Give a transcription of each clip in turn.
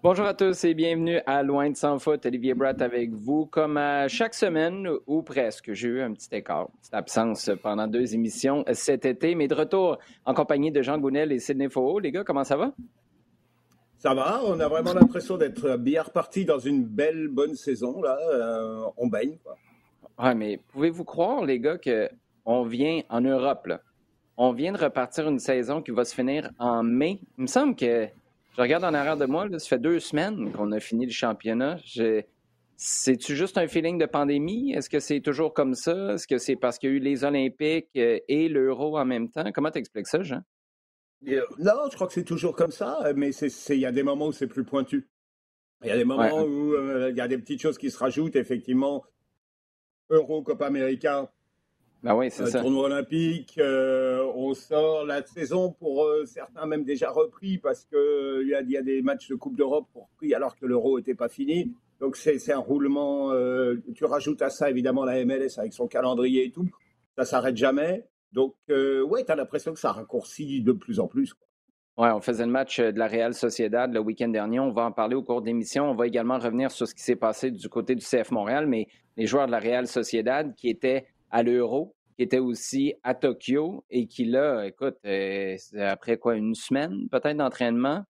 Bonjour à tous et bienvenue à Loin de sans foot. Olivier Bratt avec vous. Comme à chaque semaine, ou presque, j'ai eu un petit écart, petite absence pendant deux émissions cet été, mais de retour en compagnie de Jean Gounel et Sidney Faux. Les gars, comment ça va? Ça va, on a vraiment l'impression d'être bien reparti dans une belle, bonne saison. Là, euh, on baigne. Quoi. Ouais, mais pouvez-vous croire, les gars, qu'on vient en Europe, là, on vient de repartir une saison qui va se finir en mai. Il me semble que je regarde en arrière de moi, là, ça fait deux semaines qu'on a fini le championnat. C'est-tu juste un feeling de pandémie? Est-ce que c'est toujours comme ça? Est-ce que c'est parce qu'il y a eu les Olympiques euh, et l'Euro en même temps? Comment tu expliques ça, Jean? Non, je crois que c'est toujours comme ça, mais il y a des moments où c'est plus pointu. Il y a des moments où euh, il y a des petites choses qui se rajoutent, effectivement. Euro, Copa América, ben oui, c'est ça. Tournoi olympique, euh, on sort la saison pour euh, certains même déjà repris parce qu'il euh, y, a, y a des matchs de Coupe d'Europe repris alors que l'Euro n'était pas fini. Donc c'est un roulement. tu rajoutes à ça évidemment la MLS avec son calendrier et tout. Ça s'arrête jamais. Donc ouais, tu as l'impression que ça raccourcit de plus en plus. Oui, on faisait le match de la Real Sociedad le week-end dernier. On va en parler au cours de l'émission. On va également revenir sur ce qui s'est passé du côté du CF Montréal, mais les joueurs de la Real Sociedad qui étaient à l'Euro, qui était aussi à Tokyo et qui, là, écoute, euh, après quoi, une semaine peut-être d'entraînement,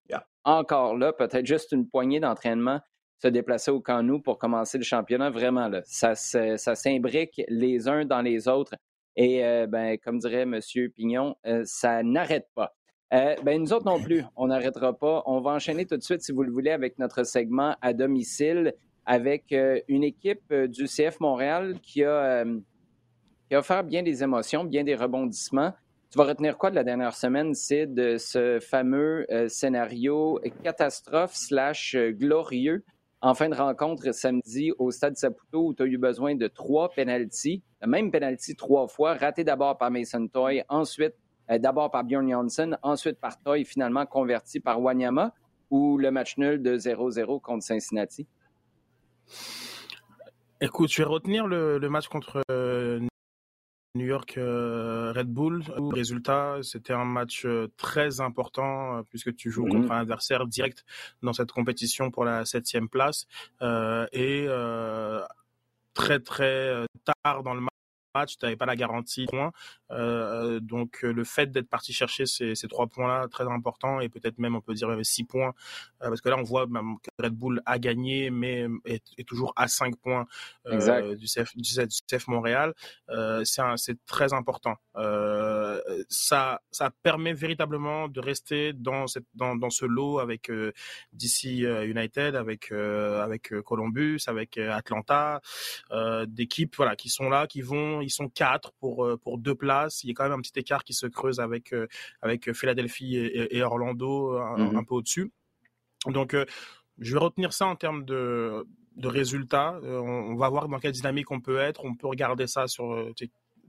encore là, peut-être juste une poignée d'entraînement, se déplacer au Camp pour commencer le championnat. Vraiment, là, ça, ça s'imbrique les uns dans les autres. Et, euh, ben, comme dirait M. Pignon, euh, ça n'arrête pas. ben, nous autres non plus, on n'arrêtera pas. On va enchaîner tout de suite, si vous le voulez, avec notre segment à domicile avec une équipe du CF Montréal qui a qui a offert bien des émotions, bien des rebondissements. Tu vas retenir quoi de la dernière semaine, c'est de ce fameux euh, scénario catastrophe slash euh, glorieux en fin de rencontre samedi au Stade Saputo où tu as eu besoin de trois pénalties, le même penalty trois fois, raté d'abord par Mason Toy, ensuite euh, d'abord par Bjorn Janssen, ensuite par Toy, finalement converti par Wanyama, ou le match nul de 0-0 contre Cincinnati? Écoute, je vais retenir le, match contre New York euh, Red Bull. Résultat, c'était un match euh, très important euh, puisque tu joues contre un adversaire direct dans cette compétition pour la septième place et très très tard dans le match match, tu n'avais pas la garantie de points. Euh, donc euh, le fait d'être parti chercher ces, ces trois points-là, très important, et peut-être même on peut dire six points, euh, parce que là on voit même que Red Bull a gagné, mais est, est toujours à cinq points euh, du, CF, du, CF, Montréal. Euh, c'est très important. Euh, ça, ça permet véritablement de rester dans, cette, dans, dans ce lot avec DC United, avec, avec Columbus, avec Atlanta, d'équipes voilà, qui sont là, qui vont ils sont quatre pour, euh, pour deux places. Il y a quand même un petit écart qui se creuse avec, euh, avec Philadelphie et, Orlando un, mmh peu au-dessus. Donc, euh, je vais retenir ça en termes de, de résultats. On, va voir dans quelle dynamique on peut être. On peut regarder ça sur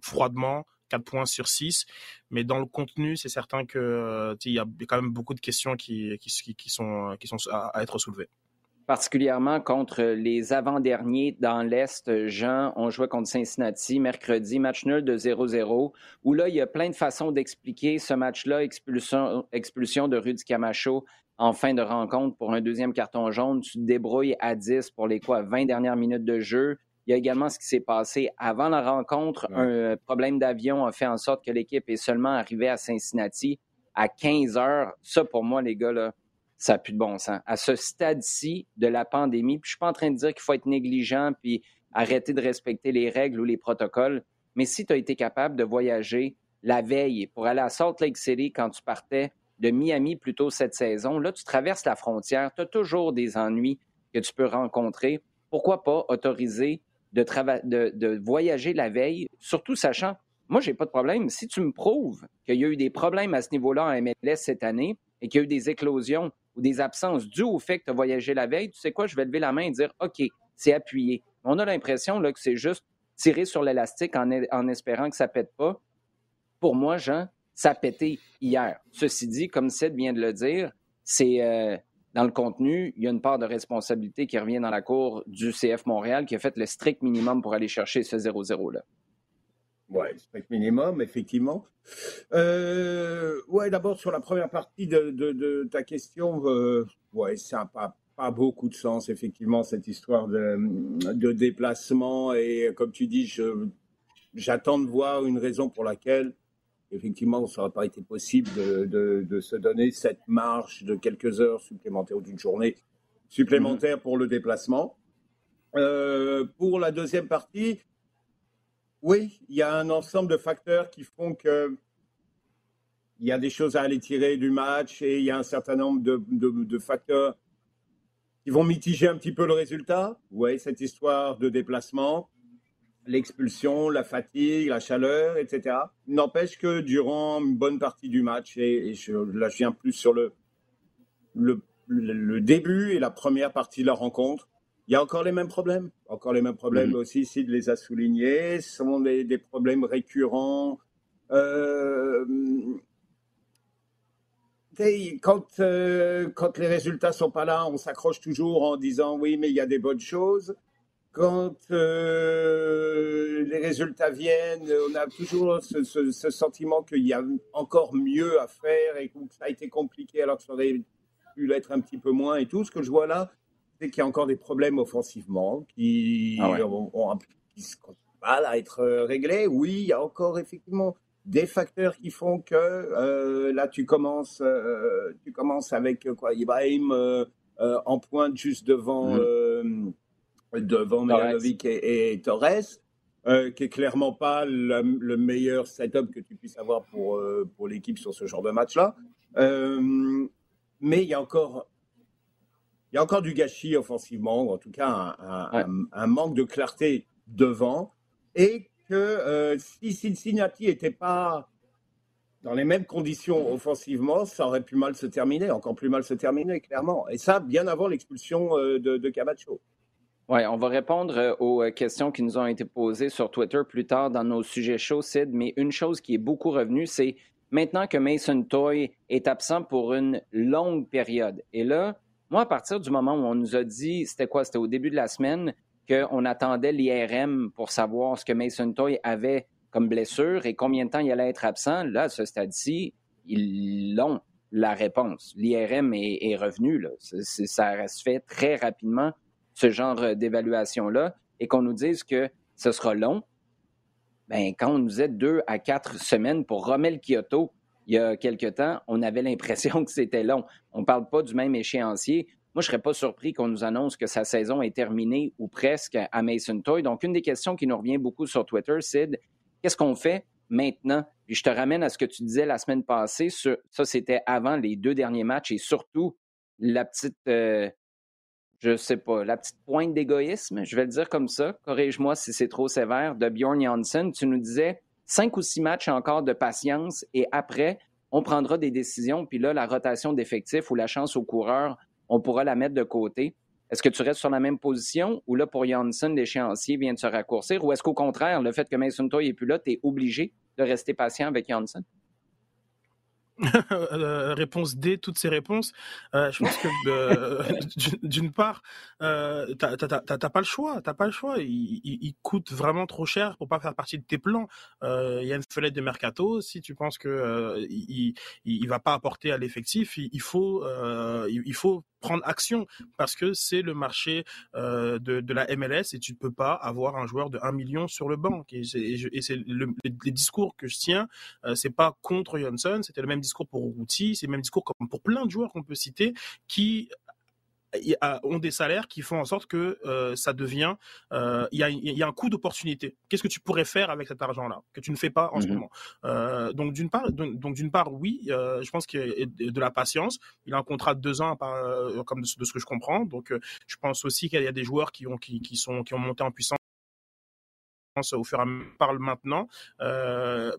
froidement, 4 points sur 6. Mais dans le contenu, c'est certain qu'il y a quand même beaucoup de questions qui, qui, qui sont, qui sont à être soulevées particulièrement contre les avant-derniers dans l'Est. Jean, on jouait contre Cincinnati mercredi, match nul de 0-0, où là, il y a plein de façons d'expliquer ce match-là, expulsion, expulsion de Rudy Camacho en fin de rencontre pour un deuxième carton jaune. Tu te débrouilles à 10 pour les quoi, 20 dernières minutes de jeu. Il y a également ce qui s'est passé avant la rencontre. Un problème d'avion a fait en sorte que l'équipe est seulement arrivée à Cincinnati à 15 heures. Ça, pour moi, les gars, là, ça n'a plus de bon sens. À ce stade-ci de la pandémie, puis je suis pas en train de dire qu'il faut être négligent puis arrêter de respecter les règles ou les protocoles, mais si tu as été capable de voyager la veille pour aller à Salt Lake City quand tu partais de Miami plus tôt cette saison, là, tu traverses la frontière, tu as toujours des ennuis que tu peux rencontrer. Pourquoi pas autoriser de, de, de voyager la veille, surtout sachant, moi, j'ai pas de problème. Si tu me prouves qu'il y a eu des problèmes à ce niveau-là en MLS cette année et qu'il y a eu des éclosions des absences dues au fait que tu as voyagé la veille, tu sais quoi, je vais lever la main et dire OK, c'est appuyé. On a l'impression que c'est juste tirer sur l'élastique en, espérant que ça pète pas. Pour moi, Jean, ça a pété hier. Ceci dit, comme Sid vient de le dire, c'est euh, dans le contenu, il y a une part de responsabilité qui revient dans la cour du CF Montréal qui a fait le strict minimum pour aller chercher ce 0-0-là. Oui, strict minimum, effectivement. Euh, ouais, d'abord sur la première partie de, ta question, euh, ouais, c'est pas, pas beaucoup de sens, effectivement, cette histoire de, de déplacement. Et comme tu dis, j'attends de voir une raison pour laquelle, effectivement, ça n'aurait pas été possible de, de, se donner cette marche de quelques heures supplémentaires ou d'une journée supplémentaire pour le déplacement. Euh, pour la deuxième partie, oui, il y a un ensemble de facteurs qui font que il y a des choses à aller tirer du match et il y a un certain nombre de, facteurs qui vont mitiger un petit peu le résultat. Oui, cette histoire de déplacement, l'expulsion, la fatigue, la chaleur, etc. N'empêche que durant une bonne partie du match, et, je, là je viens plus sur le, début et la première partie de la rencontre, il y a encore les mêmes problèmes. Encore les mêmes problèmes mm-hmm. aussi, de les a soulignés. Ce sont des, des problèmes récurrents. Euh, quand, euh, quand les résultats sont pas là, on s'accroche toujours en disant oui, mais il y a des bonnes choses. Quand euh, les résultats viennent, on a toujours ce, ce, sentiment qu'il y a encore mieux à faire et que ça a été compliqué alors que ça aurait pu l'être un petit peu moins et tout. Ce que je vois là, qu'il y a encore des problèmes offensivement qui, ah ont, qui se mal à être réglés. Oui, il y a encore effectivement des facteurs qui font que euh, là tu commences euh, tu commences avec quoi Ibrahim euh, en pointe juste devant mm. devant et, Torres qui est clairement pas le, meilleur setup que tu puisses avoir pour pour l'équipe sur ce genre de match là mais il y a encore il y a encore du gâchis offensivement ou en tout cas un, un manque de clarté devant et que euh, si Cincinnati n'était pas dans les mêmes conditions offensivement, ça aurait pu mal se terminer, encore plus mal se terminer, clairement. Et ça, bien avant l'expulsion euh, de, de Camacho. Oui, on va répondre euh, aux questions qui nous ont été posées sur Twitter plus tard dans nos sujets chauds, Sid. Mais une chose qui est beaucoup revenue, c'est maintenant que Mason Toy est absent pour une longue période. Et là, moi, à partir du moment où on nous a dit, c'était quoi? C'était au début de la semaine, qu'on attendait l'IRM pour savoir ce que Mason Toy avait comme blessure et combien de temps il allait être absent. Là, ce stade-ci, ils l'ont, la réponse. L'IRM est, revenu. Là. ça reste fait très rapidement, ce genre d'évaluation-là, et qu'on nous dise que ce sera long. Bien, quand on nous disait deux à quatre semaines pour Romel Kyoto, il y a quelque temps, on avait l'impression que c'était long. On ne parle pas du même échéancier. Moi, je ne serais pas surpris qu'on nous annonce que sa saison est terminée ou presque à Mason Toy. Donc, une des questions qui nous revient beaucoup sur Twitter, c'est qu'est-ce qu'on fait maintenant? Puis je te ramène à ce que tu disais la semaine passée. ça, c'était avant les deux derniers matchs et surtout la petite, euh, je sais pas, la petite pointe d'égoïsme, je vais le dire comme ça. Corrige-moi si c'est trop sévère, de Bjorn Janssen. Tu nous disais cinq ou six matchs encore de patience et après, on prendra des décisions. Puis là, la rotation d'effectifs ou la chance aux coureurs on pourra la mettre de côté. Est-ce que tu restes sur la même position ou là, pour Janssen, l'échéancier vient de se raccourcir? Ou est-ce qu'au contraire, le fait que Mason Toy n'est plus là, tu es obligé de rester patient avec Janssen? Euh, réponse D, toutes ces réponses. Euh, je pense que euh, d'une part, euh, t'as pas le choix, t'as pas le choix. Il, il, coûte vraiment trop cher pour pas faire partie de tes plans. Il y a une fenêtre de mercato. Si tu penses que il, il, va pas apporter à l'effectif, il, faut il faut prendre action parce que c'est le marché euh, de, la MLS et tu ne peux pas avoir un joueur de 1 million sur le banc. Et c'est le, les discours que je tiens, euh, c'est pas contre Johnson, c'était le même discours pour Routy, c'est le même discours comme pour plein de joueurs qu'on peut citer qui ont des salaires qui font en sorte que euh, ça devient, euh, il y, a, un coût d'opportunité. Qu'est-ce que tu pourrais faire avec cet argent-là que tu ne fais pas en ce mhm. moment? Euh, Donc d'une part, donc d'une part, oui, je pense qu'il y a de la patience. Il a un contrat de deux ans, comme de, ce que je comprends. Donc je pense aussi qu'il y a des joueurs qui ont qui, qui sont qui ont monté en puissance au fur et à mesure parle maintenant. Euh,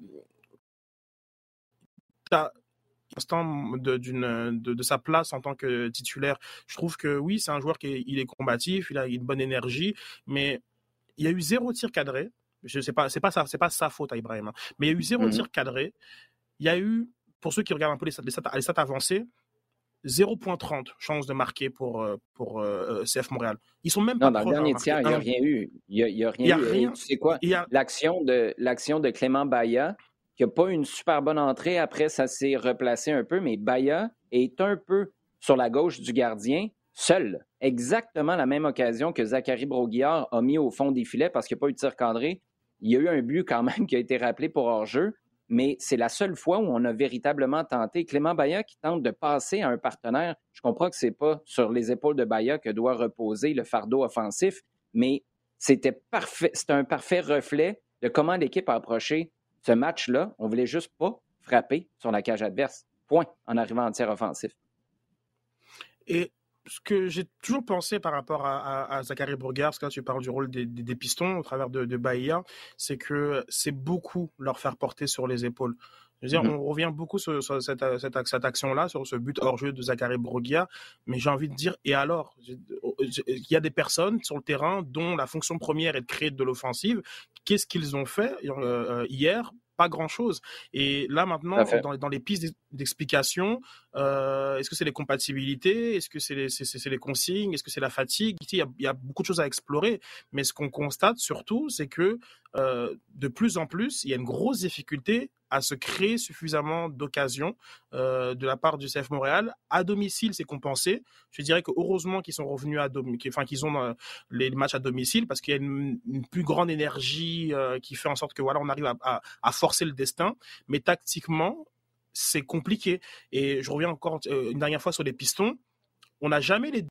instant de, de, de, sa place en tant que titulaire. Je trouve que oui, c'est un joueur qui est, il est combatif, il a une bonne énergie, mais il y a eu zéro tir cadré. Je sais pas, c'est pas ça, c'est pas sa faute à Ibrahim, hein. mais il y a eu zéro mhm. tir cadré. Il y a eu, pour ceux qui regardent un peu les stats, les stats, avancées, 0.30 chance de marquer pour, euh, pour euh, CF Montréal. Ils sont même pas dans le dernier tiers, il n'y a rien eu. Il n'y a, rien eu. tu sais quoi? L'action de, l'action de Clément Baya, qui n'a pas une super bonne entrée. Après, ça s'est replacé un peu, mais Baya est un peu sur la gauche du gardien. seul. Exactement la même occasion que Zachary Broguillard a mis au fond des filets parce qu'il n'y a pas eu de tir cadré. Il y a eu un but quand même qui a été rappelé pour hors-jeu, mais c'est la seule fois où on a véritablement tenté. Clément Baya qui tente de passer à un partenaire, je comprends que ce n'est pas sur les épaules de Baya que doit reposer le fardeau offensif, mais c'était parfait, c'était un parfait reflet de comment l'équipe a approché ce match-là. On voulait juste pas frapper sur la cage adverse. Point en arrivant en tir offensif. Et ce que j'ai toujours pensé par rapport à, Zachary Bourgard, parce que là tu parles du rôle des, pistons au travers de, de Bahia, c'est que c'est beaucoup leur faire porter sur les épaules. Je veux dire, mm-hmm. on revient beaucoup sur, cette, cette, action-là, sur ce but hors jeu de Zachary Brogia, mais j'ai envie de dire, et alors Il y a des personnes sur le terrain dont la fonction première est de créer de l'offensive. Qu'est-ce qu'ils ont fait euh, euh, hier? Pas grand-chose. Et là, maintenant, dans, dans, les pistes d'explication, euh, est-ce que c'est les compatibilités? Est-ce que c'est les, consignes? Est-ce que c'est la fatigue? Il y, a, beaucoup de choses à explorer. Mais ce qu'on constate surtout, c'est que euh, de plus en plus, il y a une grosse difficulté à se créer suffisamment d'occasions euh, de la part du CF Montréal. À domicile, c'est compensé. Je dirais que heureusement qu'ils sont revenus à domicile, enfin qu'ils ont euh, les matchs à domicile parce qu'il y a une, plus grande énergie qui fait en sorte que voilà, on arrive à, forcer le destin. Mais tactiquement, c'est compliqué. Et je reviens encore une dernière fois sur les pistons. On n'a jamais les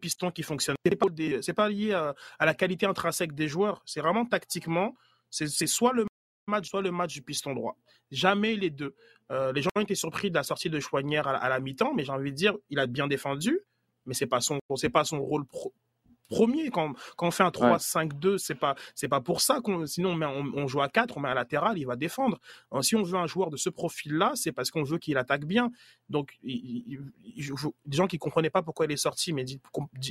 piston qui fonctionne. C'est pas, pas lié à, la qualité intrinsèque des joueurs. C'est vraiment tactiquement. C'est soit le match, soit le match du piston droit. Jamais les deux. Euh, les gens étaient surpris de la sortie de Chouanière à, la mi-temps, mais j'ai envie de dire, il a bien défendu, mais c'est pas pas son rôle pro, premier. Quand, quand on fait un 3-5-2, c'est pas c'est pas pour ça qu'on sinon on, met, on, joue à 4, on met un latéral, il va défendre. si on veut un joueur de ce profil-là, c'est parce qu'on veut qu'il attaque bien. Donc il, des gens qui comprenaient pas pourquoi il est sorti, mais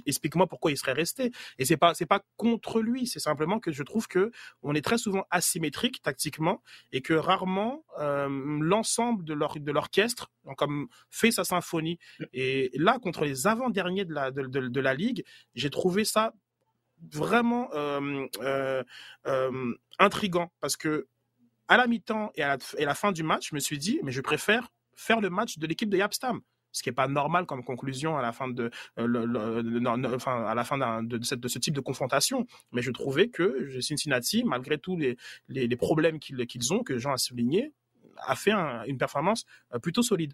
explique-moi pourquoi il serait resté. Et c'est pas c'est pas contre lui, c'est simplement que je trouve que on est très souvent asymétrique tactiquement et que rarement euh, l'ensemble de l'orchestre comme fait sa symphonie. Et là contre les avant-derniers de la de, la ligue, j'ai trouvé ça vraiment euh, euh, euh, intrigant parce que à la mi-temps et à la, fin du match, je me suis dit, mais je préfère faire le match de l'équipe de Yapstam ce qui n'est pas normal comme conclusion à la fin de, enfin, à la fin de, cette, de, ce type de confrontation. Mais je trouvais que Cincinnati, malgré tous les, les, problèmes qu'ils ont, que Jean a souligné, a fait une performance plutôt solide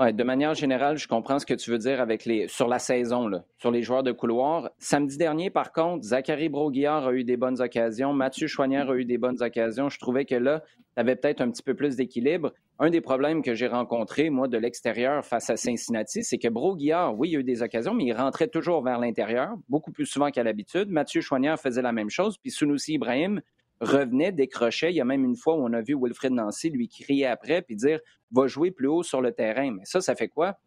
de manière générale, je comprends ce que tu veux dire avec les sur la saison, sur les joueurs de couloir. Samedi dernier, par contre, Zachary Broguillard a eu des bonnes occasions, Mathieu Choignard a eu des bonnes occasions. Je trouvais que là, tu avais peut-être un petit peu plus d'équilibre. Un des problèmes que j'ai rencontrés, moi, de l'extérieur face à Cincinnati, c'est que Broguillard, oui, il a eu des occasions, mais il rentrait toujours vers l'intérieur, beaucoup plus souvent qu'à l'habitude. Mathieu Choignard faisait la même chose, puis Sunusi Ibrahim revenait, décrochait. Il y a même une fois où on a vu Wilfred Nancy lui crier après puis dire va jouer plus haut sur le terrain. Mais ça, ça fait quoi?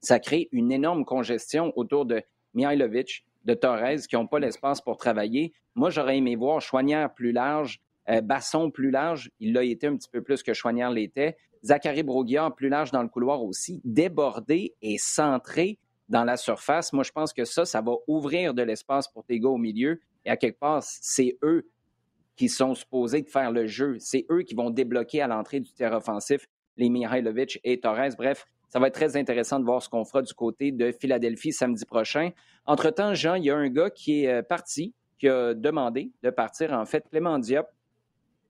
Ça crée une énorme congestion autour de Mihailovic, de Torres, qui n'ont pas l'espace pour travailler. Moi, j'aurais aimé voir Chouanière plus large, euh, Basson plus large. Il l'a été un petit peu plus que Chouanière l'était. Zachary Broguillard plus large dans le couloir aussi, débordé et centré dans la surface. Moi, je pense que ça, ça va ouvrir de l'espace pour tes gars au milieu. Et à quelque part, c'est eux qui sont supposés faire le jeu. C'est eux qui vont débloquer à l'entrée du terrain offensif les Mihailovic et Torres. Bref, ça va être très intéressant de voir ce qu'on fera du côté de Philadelphie samedi prochain. Entre-temps, Jean, il y a un gars qui est euh, parti, qui a demandé de partir. En fait, Clément Diop,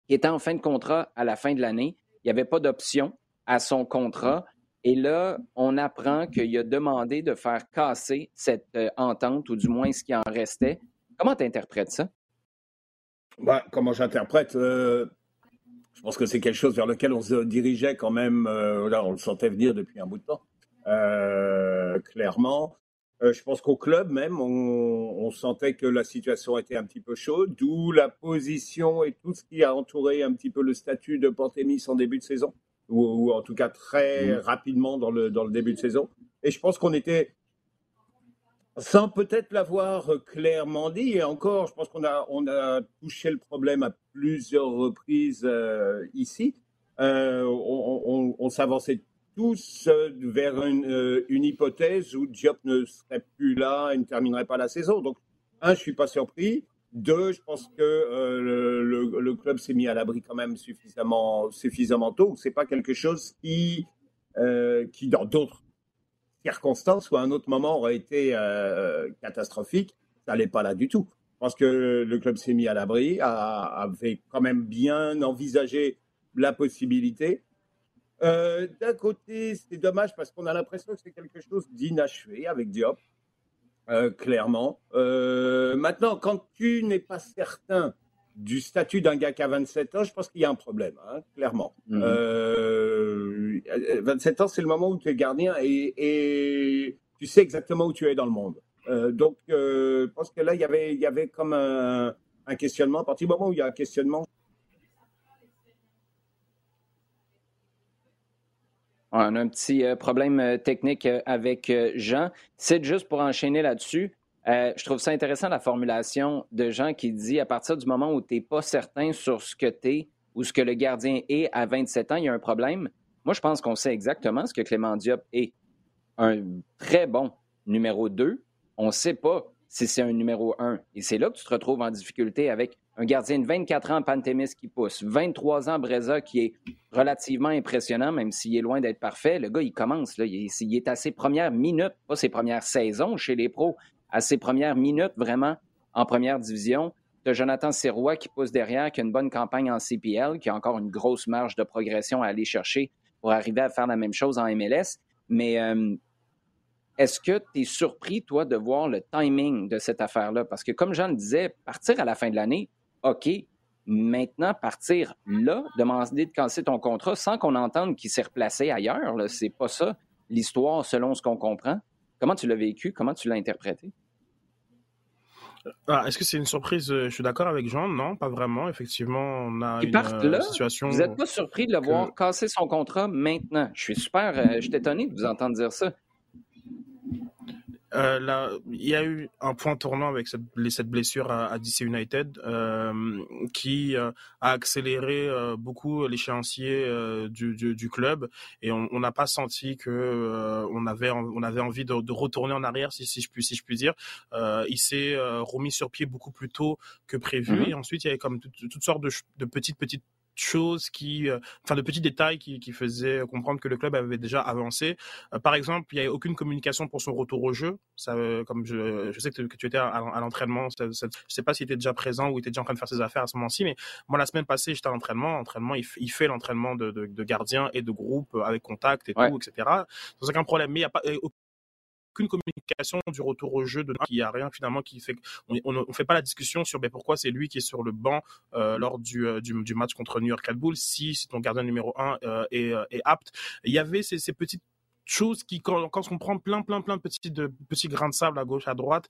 qui était en fin de contrat à la fin de l'année. Il n'y avait pas d'option à son contrat. Et là, on apprend qu'il a demandé de faire casser cette euh, entente, ou du moins ce qui en restait. Comment tu interprètes ça? Bah, comment j'interprète euh, Je pense que c'est quelque chose vers lequel on se dirigeait quand même. Euh, là, on le sentait venir depuis un bout de temps, euh, clairement. je pense qu'au club même, on, sentait que la situation était un petit peu chaude, d'où la position et tout ce qui a entouré un petit peu le statut de Pantémis en début de saison, ou, en tout cas très mmh. rapidement dans le, dans le début de saison. Et je pense qu'on était sans peut-être l'avoir euh, clairement dit, et encore, je pense qu'on a, on a touché le problème à plusieurs reprises euh, ici. Euh, on, s'avançait tous vers une, hypothèse où Diop ne serait plus là et ne terminerait pas la saison. Donc, un, je suis pas surpris. Deux, je pense que le, le, club s'est mis à l'abri quand même suffisamment, suffisamment tôt. C'est pas quelque chose qui qui dans d'autres circonstances ou à un autre moment aurait été catastrophique, ça n'allait pas là du tout. Je pense que le club s'est mis à l'abri, avait quand même bien envisagé la possibilité. Euh, d'un côté, c'est dommage parce qu'on a l'impression que c'est quelque chose d'inachevé avec Diop, euh, clairement. Euh, maintenant, quand tu n'es pas certain du statut d'un gars qui a 27 ans, je pense qu'il y a un problème, hein, clairement. 27 mhm. ans, c'est le moment où tu es gardien et, et, tu sais exactement où tu es dans le monde. Euh, donc, euh, je pense que là, il y avait, il y avait comme un, questionnement. À partir du moment où il y a un questionnement, On a un petit euh, problème technique avec Jean. C'est juste pour enchaîner là-dessus. Je trouve ça intéressant la formulation de Jean qui dit à partir du moment où tu n'es pas certain sur ce que tu es ou ce que le gardien est à 27 ans, il y a un problème. Moi, je pense qu'on sait exactement ce que Clément Diop est. Un très bon numéro 2, on ne sait pas si c'est un numéro un. Et c'est là que tu te retrouves en difficulté avec un gardien de 24 ans, Pantémis, qui pousse, 23 ans, Breza, qui est relativement impressionnant, même s'il est loin d'être parfait. Le gars, il commence, là, il, est, à ses premières minutes, pas ses premières saisons chez les pros, à ses premières minutes vraiment en première division. As Jonathan Sirois qui pousse derrière, qui une bonne campagne en CPL, qui a encore une grosse marge de progression à aller chercher pour arriver à faire la même chose en MLS. Mais euh, est-ce que tu es surpris, toi, de voir le timing de cette affaire-là? Parce que, comme Jean le disait, partir à la fin de l'année, OK. Maintenant, partir là, demander de casser ton contrat sans qu'on entende qu'il s'est replacé ailleurs, c'est pas ça l'histoire selon ce qu'on comprend. Comment tu l'as vécu? Comment tu l'as interprété? Ah, est-ce que c'est une surprise? Je suis d'accord avec Jean. Non, pas vraiment. Effectivement, on a une euh, situation. Vous n'êtes pas surpris de le voir casser son contrat maintenant? Je suis super. Euh, je suis étonné de vous entendre dire ça. Euh, là, il y a eu un point tournant avec cette, cette blessure à, DC United euh, qui euh, a accéléré euh, beaucoup l'échéancier euh, du, du, du, club et on n'a pas senti que on avait on avait envie de, de, retourner en arrière si, si je puis si je puis dire. il s'est remis sur pied beaucoup plus tôt que prévu mm-hmm. et ensuite il y avait comme toutes sortes de, de petites petites choses qui, euh, enfin de petits détails qui, qui, faisaient comprendre que le club avait déjà avancé. Euh, par exemple, il n'y avait aucune communication pour son retour au jeu. Ça, euh, comme je, je sais que, tu étais à, l'entraînement, je ne sais pas s'il était déjà présent ou il était déjà en train de faire ses affaires à ce moment-ci, mais moi la semaine passée j'étais à l'entraînement. Il, il, fait l'entraînement de, de, de, gardien et de groupe avec contact et tout, etc. Sans aucun problème. Mais il n'y a pas aucune communication du retour au jeu de il n'y a rien finalement qui fait on ne fait pas la discussion sur ben, pourquoi c'est lui qui est sur le banc euh, lors du, euh, du, du, match contre New York Red Bull si ton gardien numéro un euh, est, est, apte. Il y avait ces, ces petites choses qui quand, quand, on prend plein plein plein de petits de petits grains de sable à gauche à droite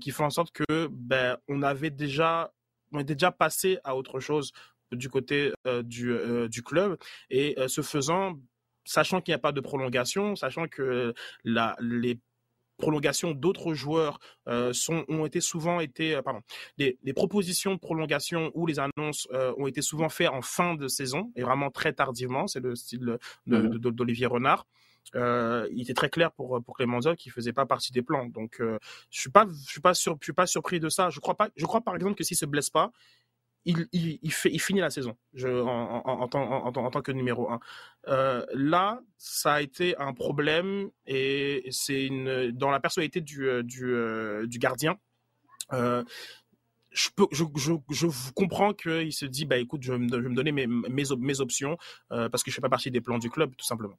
qui font en sorte que ben on avait déjà on était déjà passé à autre chose du côté du, du club. Et ce faisant sachant qu'il n'y a pas de prolongation, sachant que la, les prolongations d'autres joueurs euh, sont, ont été souvent été, euh, pardon, les, les, propositions de prolongation ou les annonces euh, ont été souvent faites en fin de saison et vraiment très tardivement. C'est le style mmh d'Olivier Renard. Euh, il était très clair pour pour Clément Diop qui faisait pas partie des plans. Donc je suis pas je suis pas sur, je suis pas surpris de ça. Je crois pas je crois par exemple que s'il se blesse pas, il, fait, il finit la saison en, en, tant, que numéro 1. Euh, là, ça a été un problème et c'est dans la personnalité du, euh, du, euh, du gardien. je, peux, je, je, je comprends qu'il se dit bah écoute je vais me, donner mes, mes, mes options parce que je fais pas partie des plans du club tout simplement.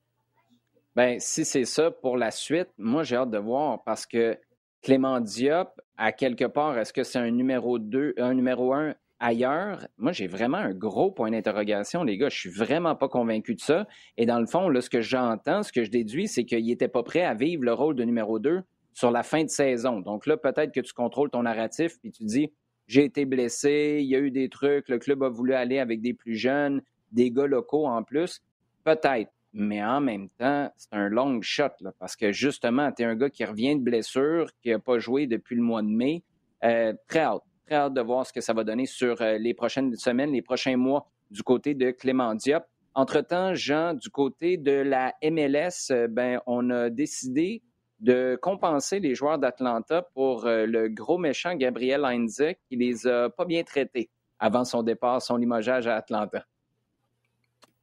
Ben si c'est ça pour la suite, moi j'ai hâte de voir parce que Clément Diop à quelque part est-ce que c'est un numéro 2 un numéro 1 ailleurs, moi, j'ai vraiment un gros point d'interrogation, les gars. Je suis vraiment pas convaincu de ça. Et dans le fond, là, ce que j'entends, ce que je déduis, c'est qu'il n'était pas prêt à vivre le rôle de numéro 2 sur la fin de saison. Donc là, peut-être que tu contrôles ton narratif, puis tu dis, j'ai été blessé, il y a eu des trucs, le club a voulu aller avec des plus jeunes, des gars locaux en plus. Peut-être. Mais en même temps, c'est un long shot, là, parce que justement, tu es un gars qui revient de blessure, qui n'a pas joué depuis le mois de mai. Euh, très hâte très de voir ce que ça va donner sur euh, les prochaines semaines, les prochains mois du côté de Clément Diop. Entre-temps, Jean, du côté de la MLS, euh, ben, on a décidé de compenser les joueurs d'Atlanta pour euh, le gros méchant Gabriel Heinze qui les a pas bien traités avant son départ, son limogeage à Atlanta.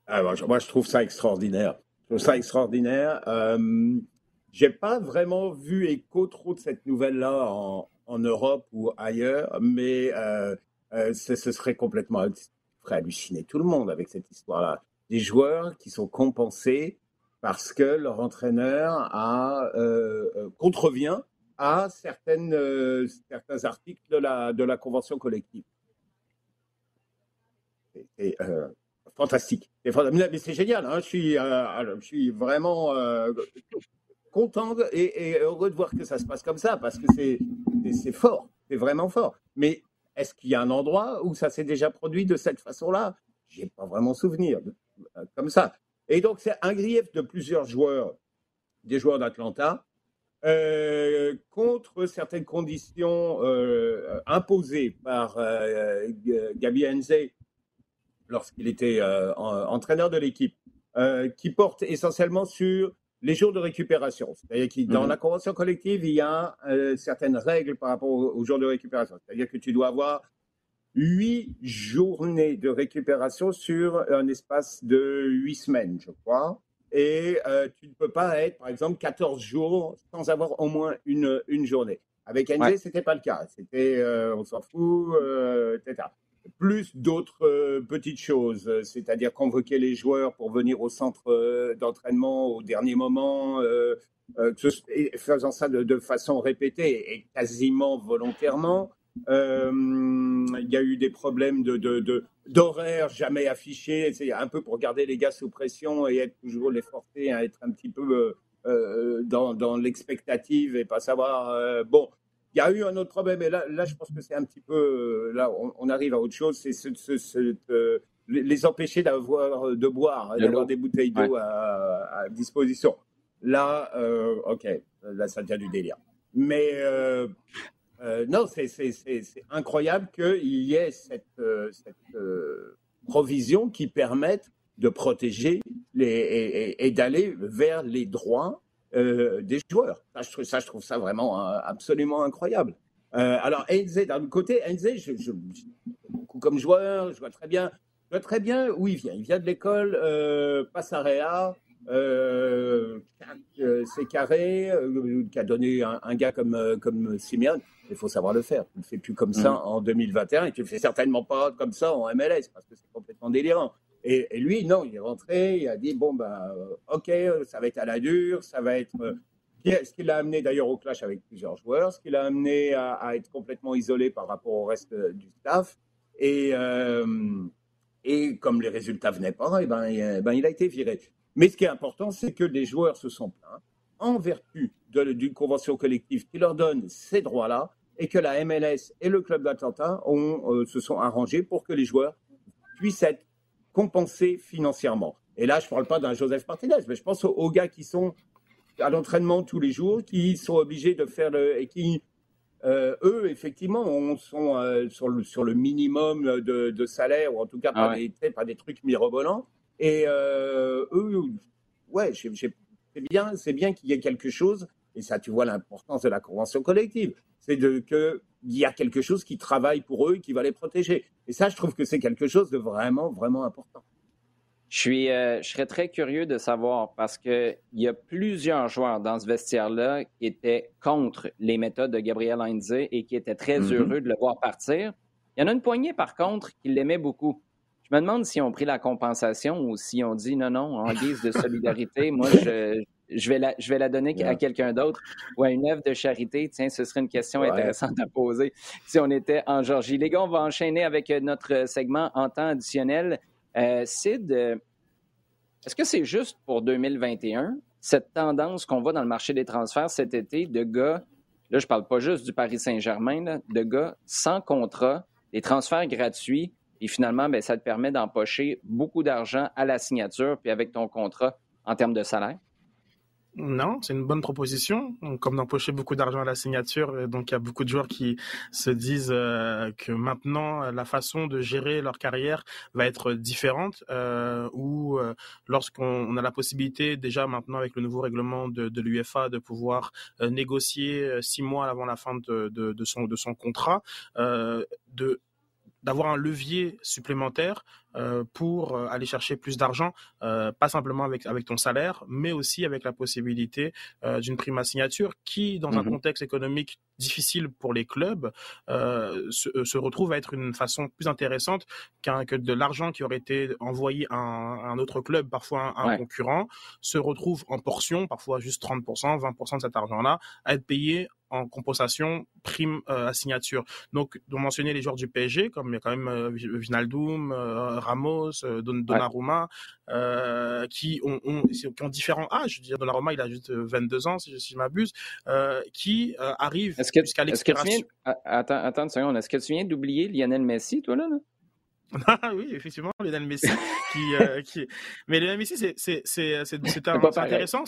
Ah, moi, je trouve ça extraordinaire. trouve ça extraordinaire. Euh, j'ai pas vraiment vu écho trop de cette nouvelle-là en, en, Europe ou ailleurs, mais euh, euh, ce, serait complètement ferait halluciner tout le monde avec cette histoire-là. Des joueurs qui sont compensés parce que leur entraîneur a, euh, euh contrevient à certaines, certains articles de la, de la convention collective. C'est fantastique. C'est génial. Hein. Je suis vraiment content et, heureux de voir que ça se passe comme ça parce que c'est fort, c'est vraiment fort. Mais est-ce qu'il y a un endroit où ça s'est déjà produit de cette façon-là? J'ai pas vraiment souvenir euh, comme ça. Et donc c'est un grief de plusieurs joueurs, des joueurs d'Atlanta, euh, contre certaines conditions euh, imposées par Gabi Enze lorsqu'il était entraîneur de l'équipe, qui portent essentiellement sur les jours de récupération. C'est-à-dire que dans mhm. la convention collective, il y a euh, certaines règles par rapport aux, jours de récupération. C'est-à-dire que tu dois avoir huit journées de récupération sur un espace de huit semaines, je crois. Et euh, tu ne peux pas être, par exemple, 14 jours sans avoir au moins une, une journée. Avec NG, ce n'était pas le cas. C'était, euh, on s'en fout, etc plus d'autres euh, petites choses, euh, c'est-à-dire convoquer les joueurs pour venir au centre euh, d'entraînement au dernier moment, faisant ça de, façon répétée et quasiment volontairement. Il y a eu des problèmes de, jamais affichés, un peu pour garder les gars sous pression et être toujours les forcer à être un petit peu dans, dans l'expectative et pas savoir, bon, il y a eu un autre problème, et là, là je pense que c'est un petit peu. Euh, là, on, arrive à autre chose, c'est ce, euh, les empêcher d'avoir euh, de boire, d'avoir des bouteilles d'eau à, disposition. Là, ok, là, ça devient du délire. Mais non, c'est incroyable qu'il y ait cette, cette provision qui permette de protéger les, et, et d'aller vers les droits euh, des joueurs. Ça je, trouve, ça, je trouve ça vraiment euh, absolument incroyable. Euh, alors, Enze, d'un côté, Enze, je, je, beaucoup comme joueur, je vois très bien, je vois très bien où il vient. Il vient de l'école euh, Passarea, euh, c'est carré, qui a donné un, gars comme, comme Simeone. Il faut savoir le faire. Tu ne le fais plus comme ça mm. en 2021 et tu ne le fais certainement pas comme ça en MLS parce que c'est complètement délirant. Et, lui, non, il est rentré, il a dit bon, ben, ok, ça va être à la dure, ça va être. Euh, ce qui l'a amené d'ailleurs au clash avec plusieurs joueurs, ce qui l'a amené à, être complètement isolé par rapport au reste du staff. Et, euh, et comme les résultats venaient pas, et eh ben, eh ben, il a été viré. Mais ce qui est important, c'est que les joueurs se sont plaints en vertu d'une convention collective qui leur donne ces droits-là et que la MLS et le club d'Atlanta se sont arrangés pour que les joueurs puissent être compenser financièrement. Et là, je ne parle pas d'un Joseph Martinez, mais je pense aux, gars qui sont à l'entraînement tous les jours, qui sont obligés de faire le. et qui, euh, eux, effectivement, on, sont euh, sur, le, sur le minimum de, salaire, ou en tout cas pas, ah des, pas des trucs mirobolants. Et euh, eux, ouais, c'est bien, c'est bien qu'il y ait quelque chose, et ça, tu vois l'importance de la convention collective, c'est qu'il y a quelque chose qui travaille pour eux, qui va les protéger. Et ça, je trouve que c'est quelque chose de vraiment, vraiment important. Je, suis, euh, je serais très curieux de savoir parce qu'il y a plusieurs joueurs dans ce vestiaire-là qui étaient contre les méthodes de Gabriel Heinze et qui étaient très mm-hmm. heureux de le voir partir. Il y en a une poignée, par contre, qui l'aimaient beaucoup. Je me demande si on pris la compensation ou si on dit non, non, en guise de solidarité, moi, je, je vais la, je vais la donner à quelqu'un d'autre ou à une œuvre de charité. Tiens, ce serait une question intéressante à poser si on était en Georgie. Les gars, on va enchaîner avec euh, notre segment en temps additionnel. Euh, Sid, euh, est-ce que c'est juste pour 2021, cette tendance qu'on voit dans le marché des transferts cet été de gars, là, je parle pas juste du Paris Saint-Germain, de gars sans contrat, des transferts gratuits, et finalement, ben, ça te permet d'empocher beaucoup d'argent à la signature, puis avec ton contrat en termes de salaire? Non, c'est une bonne proposition. Comme d'empocher beaucoup d'argent à la signature, donc il y a beaucoup de joueurs qui se disent euh, que maintenant la façon de gérer leur carrière va être différente. Euh, ou euh, lorsqu'on a la possibilité déjà maintenant avec le nouveau règlement de, de l'UFA de pouvoir négocier six mois avant la fin de, son de son contrat, de d'avoir un levier supplémentaire euh, pour euh, aller chercher plus d'argent, euh, pas simplement avec, avec ton salaire, mais aussi avec la possibilité d'une prime à signature qui, dans un mmh contexte économique difficile pour les clubs, se, retrouve à être une façon plus intéressante que de l'argent qui aurait été envoyé à un, autre club, parfois un, concurrent, se retrouve en portion, parfois juste 30%, 20% de cet argent-là, à être payé en compensation prime à signature. Donc, de mentionner les joueurs du PSG, comme il y a quand même euh, Vinaldoom, Ramos, Donnarumma, qui, ont, qui ont différents âges. Je veux dire, Donnarumma, il a juste 22 ans, si, je, si m'abuse, qui arrive jusqu'à l'expiration. Attends, attends une seconde. Est-ce que tu viens d'oublier Lionel Messi, toi, là? Ah oui, effectivement, Lionel Messi. qui, qui... Mais Lionel Messi, c'est intéressant.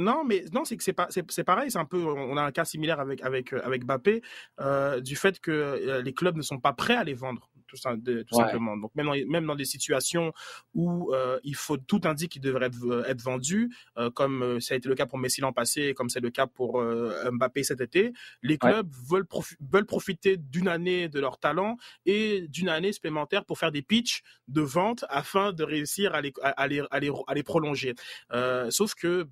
Non, mais non, c'est que c'est pas, c'est pareil. C'est un peu, on a un cas similaire avec avec avec Mbappé, euh, du fait que euh, les clubs ne sont pas prêts à les vendre, tout, simplement. Donc même dans, même dans des situations où euh, il faut tout indique qu'il devrait être, être vendu, comme ça a été le cas pour Messi l'an passé, comme c'est le cas pour Mbappé cet été, les clubs veulent veulent profiter d'une année de leur talent et d'une année supplémentaire pour faire des pitchs de vente afin de réussir à les à les, à les, à les prolonger. sauf que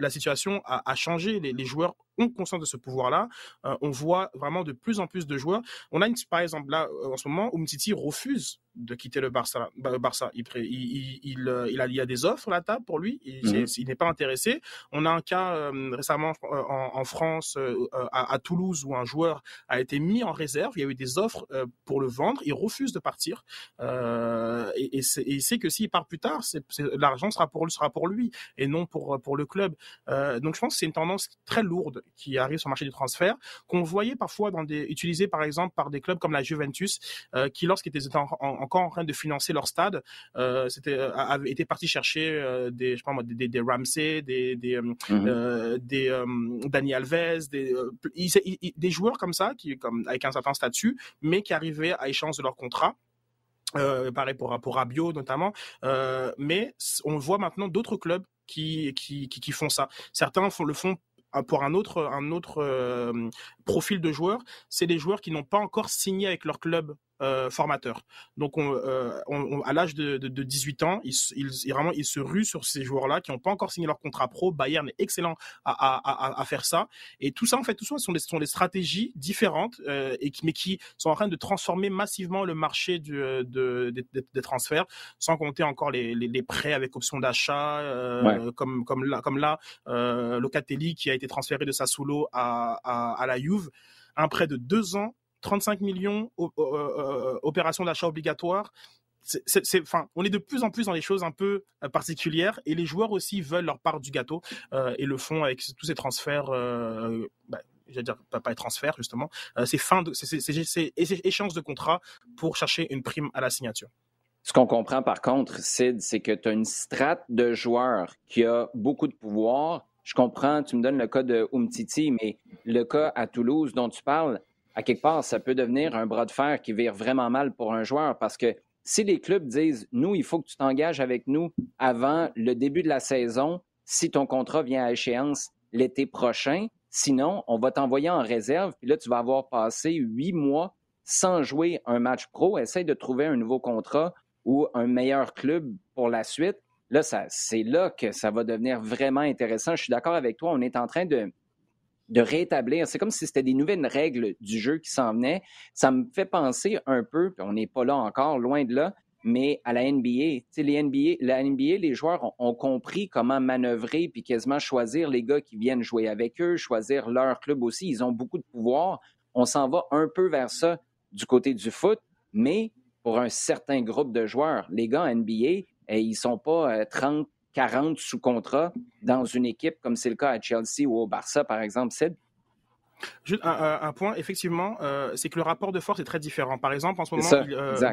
la situation a, changé. Les, joueurs ont conscience de ce pouvoir-là. Euh, on voit vraiment de plus en plus de joueurs. On a une, par exemple là en ce moment, Umtiti refuse de quitter le Barça. Bah, Barça. Il, il, il, euh, il, a, il y a des offres à la table pour lui. Il, mhm. n'est pas intéressé. On a un cas euh, récemment en, France, à, Toulouse, où un joueur a été mis en réserve. Il y a eu des offres pour le vendre. Il refuse de partir. et, et, il sait que s'il part plus tard, l'argent sera pour, sera pour lui et non pour, pour le club. donc je pense que c'est une tendance très lourde qui arrivent sur le marché du transfert, qu'on voyait parfois dans des, utilisés par exemple par des clubs comme la Juventus, euh, qui lorsqu'ils étaient encore en train de financer leur stade, euh, c'était euh, avaient été partis chercher des, je sais pas moi, des, des, Ramsey, des des, mmh des Dani Alves, des des joueurs comme ça qui comme avec un certain statut, mais qui arrivaient à échange de leur contrat. Euh, pareil pour pour Rabiot notamment, euh, mais on voit maintenant d'autres clubs qui, qui, qui, qui font ça. Certains font, le font pour un autre, un autre euh, profil de joueurs, c'est des joueurs qui n'ont pas encore signé avec leur club euh, formateur. Donc, euh, à l'âge de, 18 ans, ils, vraiment, ils se ruent sur ces joueurs-là qui n'ont pas encore signé leur contrat pro. Bayern est excellent à, faire ça. Et tout ça, en fait, tout ça sont des, sont des stratégies différentes, et qui, mais qui sont en train de transformer massivement le marché du, de, des transferts, sans compter encore les, les, prêts avec option d'achat, comme, comme là, comme là Locatelli qui a été transféré de Sassuolo à, à, la Un prêt de deux ans 35 millions, euh, euh, opérations d'achat obligatoire. C'est, enfin, on est de plus en plus dans des choses un peu euh, particulières et les joueurs aussi veulent leur part du gâteau et le font avec tous ces transferts. Bah, je vais dire pas, pas transferts justement. c'est fin de, c'est, de contrat pour chercher une prime à la signature. Ce qu'on comprend par contre, Sid, c'est que tu as une strate de joueurs qui a beaucoup de pouvoir. Je comprends, tu me donnes le cas de Umtiti, mais le cas à Toulouse dont tu parles, à quelque part, ça peut devenir un bras de fer qui vire vraiment mal pour un joueur parce que si les clubs disent, nous, il faut que tu t'engages avec nous avant le début de la saison, si ton contrat vient à échéance l'été prochain, sinon, on va t'envoyer en réserve, puis là, tu vas avoir passé huit mois sans jouer un match pro, essaye de trouver un nouveau contrat ou un meilleur club pour la suite. Là, c'est là que ça va devenir vraiment intéressant. Je suis d'accord avec toi, on est en train de, de rétablir. C'est comme si c'était des nouvelles règles du jeu qui s'en venaient. Ça me fait penser un peu, on n'est pas là encore, loin de là, mais à la NBA. la NBA, les joueurs ont, compris comment manœuvrer puis quasiment choisir les gars qui viennent jouer avec eux, choisir leur club aussi. Ils ont beaucoup de pouvoir. On s'en va un peu vers ça du côté du foot, mais pour un certain groupe de joueurs, les gars NBA, eh, ils sont pas 30, euh, 40 sous contrat dans une équipe comme c'est le cas à Chelsea ou au Barça, par exemple, Sid? Juste un, point, effectivement, euh, c'est que le rapport de force est très différent. Par exemple, en ce moment, euh,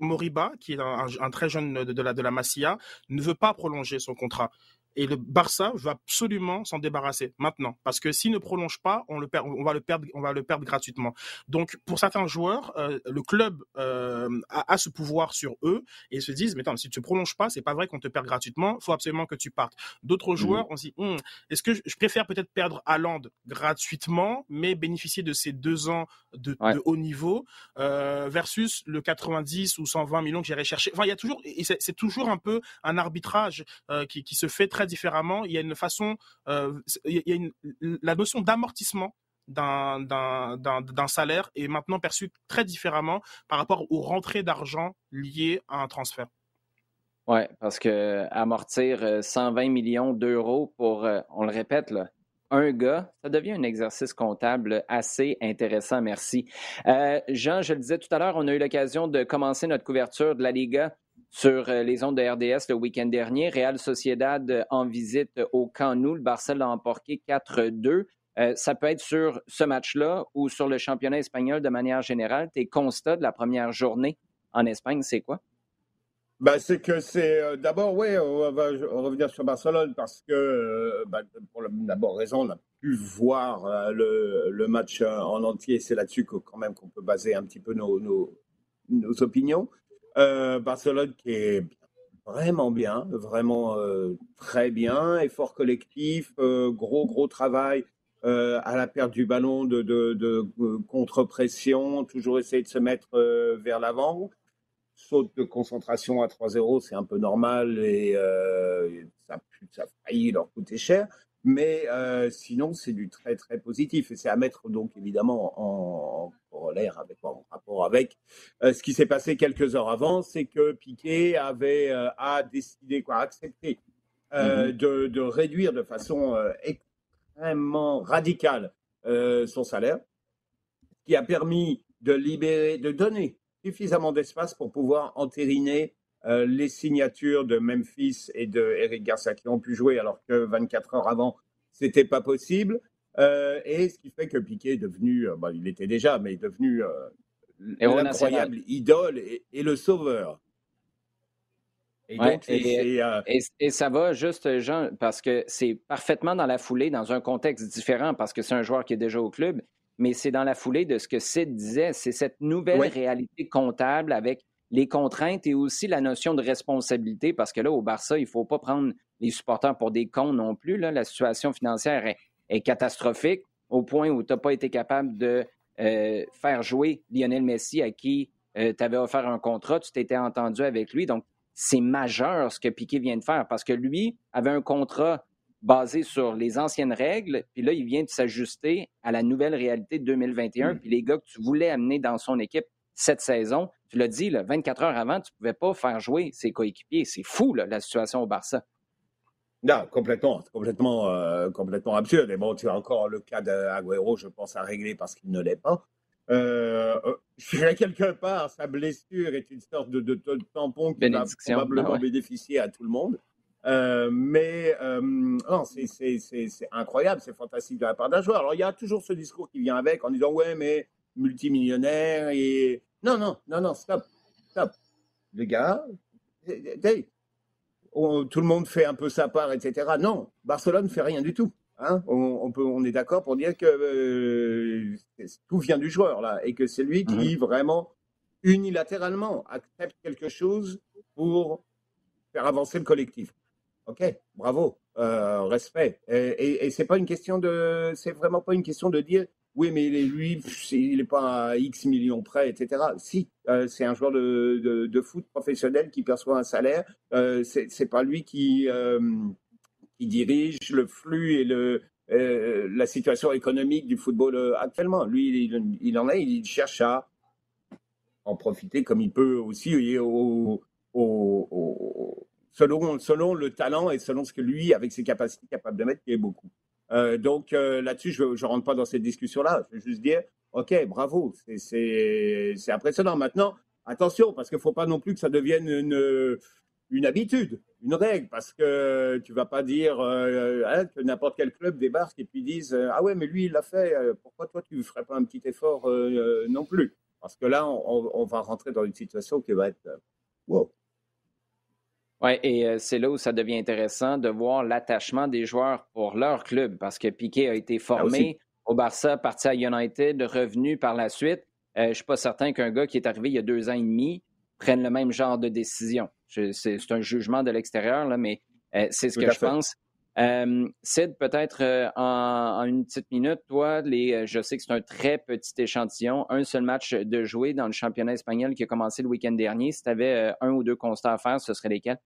Moriba, qui est un, très jeune de, la, de la Masia, ne veut pas prolonger son contrat. Et le Barça veut absolument s'en débarrasser maintenant, parce que s'il ne prolonge pas, on le perd, on va le perdre, on va le perdre gratuitement. Donc pour certains joueurs, euh, le club euh, a, a, ce pouvoir sur eux et ils se disent, mais attends, si tu prolonges pas, c'est pas vrai qu'on te perd gratuitement, faut absolument que tu partes. D'autres mmh. joueurs, on se dit, hm, est-ce que je préfère peut-être perdre Haaland gratuitement, mais bénéficier de ces deux ans de, de haut niveau euh, versus le 90 ou 120 millions que j'irai chercher? Enfin, il y a toujours, c'est toujours un peu un arbitrage qui, qui se fait très différemment. Il y a une façon, euh, il y a une, la notion d'amortissement d'un salaire est maintenant perçue très différemment par rapport aux rentrées d'argent liées à un transfert. Oui, parce que amortir 120 millions d'euros pour, on le répète, un gars, ça devient un exercice comptable assez intéressant, merci. Euh, Jean, je le disais tout à l'heure, on a eu l'occasion de commencer notre couverture de la Liga sur euh, les ondes de RDS le week-end dernier. Real Sociedad en visite au Camp Nou. Le Barça l'a emporté 4-2. Euh, ça peut être sur ce match-là ou sur le championnat espagnol de manière générale. Tes constats de la première journée en Espagne, c'est quoi? Bah, c'est que c'est euh, d'abord, oui, on va revenir sur Barcelone parce que, euh, bah, pour d'abord raison, on a pu voir euh, le, match en entier. C'est là-dessus que, quand même qu'on peut baser un petit peu nos opinions. Barcelone qui est vraiment bien, vraiment très bien, effort collectif, gros gros travail à la perte du ballon de, contre-pression, toujours essayer de se mettre vers l'avant saute de concentration à 3-0, c'est un peu normal et euh, ça, ça, a failli leur coûter cher. Mais euh, sinon, c'est du très très positif et c'est à mettre donc évidemment en, corollaire avec en rapport avec euh, ce qui s'est passé quelques heures avant, c'est que Piquet avait a décidé quoi, accepté mm-hmm. de, de, réduire de façon extrêmement radicale son salaire, qui a permis de libérer, de donner suffisamment d'espace pour pouvoir entériner euh, les signatures de Memphis et de Eric Garcia qui ont pu jouer alors que 24 heures avant, c'était pas possible. Euh, et ce qui fait que Piquet est devenu, euh, il était déjà, mais est devenu l'incroyable idole et, le sauveur. Et, et, ça va juste, Jean, parce que c'est parfaitement dans la foulée, dans un contexte différent, parce que c'est un joueur qui est déjà au club, mais c'est dans la foulée de ce que Sid disait, c'est cette nouvelle réalité comptable avec les contraintes et aussi la notion de responsabilité, parce que là, au Barça, il ne faut pas prendre les supporters pour des cons non plus. Là. La situation financière est, catastrophique au point où tu n'as pas été capable de euh, faire jouer Lionel Messi à qui euh, tu avais offert un contrat, tu t'étais entendu avec lui. Donc, c'est majeur ce que Piquet vient de faire parce que lui avait un contrat basé sur les anciennes règles, puis là, il vient de s'ajuster à la nouvelle réalité de 2021. Mm. Puis les gars que tu voulais amener dans son équipe cette saison, tu l'as dit, là, 24 heures avant, tu ne pouvais pas faire jouer ses coéquipiers. C'est fou, là, la situation au Barça. Non, complètement, complètement, euh, complètement absurde. Et bon, tu as encore le cas d'Aguero, je pense, à régler parce qu'il ne l'est pas. Euh, euh quelque part, sa blessure est une sorte de, de, tampon qui va probablement ah bénéficier à tout le monde. Euh, mais euh, non, c'est incroyable, c'est fantastique de la part d'un joueur. Alors il y a toujours ce discours qui vient avec en disant ouais, mais multimillionnaire et non, non, non, non, stop, stop. Le gars, tout le monde fait un peu sa part, etc. Non, Barcelone ne fait rien du tout. Hein on, peut, on est d'accord pour dire que euh, tout vient du joueur là et que c'est lui qui mhm. vraiment unilatéralement accepte quelque chose pour faire avancer le collectif. Ok, bravo, euh, respect. Et, et, c'est pas une question de, c'est vraiment pas une question de dire, oui, mais lui, il n'est pas à X millions près, etc. Si, euh, c'est un joueur de, foot professionnel qui perçoit un salaire. Euh, c'est pas lui qui, euh, qui dirige le flux et le, la situation économique du football actuellement. Lui, il, en est, il cherche à en profiter comme il peut aussi au, au, au selon, selon le talent et selon ce que lui, avec ses capacités, est capable de mettre, qui est beaucoup. Euh, donc euh, là-dessus, je ne rentre pas dans cette discussion-là. Je vais juste dire, OK, bravo, c'est impressionnant. Maintenant, attention, parce qu'il ne faut pas non plus que ça devienne une, une habitude, une règle, parce que tu ne vas pas dire euh, hein, que n'importe quel club débarque et puis dise Ah ouais, mais lui, il l'a fait, pourquoi toi, tu ne ferais pas un petit effort non plus Parce que là, on, on, va rentrer dans une situation qui va être wow. Oui, et euh, c'est là où ça devient intéressant de voir l'attachement des joueurs pour leur club, parce que Piqué a été formé au Barça, parti à United, revenu par la suite. Euh, je ne suis pas certain qu'un gars qui est arrivé il y a deux ans et demi prenne le même genre de décision. C'est un jugement de l'extérieur, mais euh, c'est ce que je pense. Euh, Sid, peut-être en, une petite minute, toi, les, je sais que c'est un très petit échantillon, un seul match de jouer dans le championnat espagnol qui a commencé le week-end dernier. Si tu avais un ou deux constats à faire, ce serait lesquels?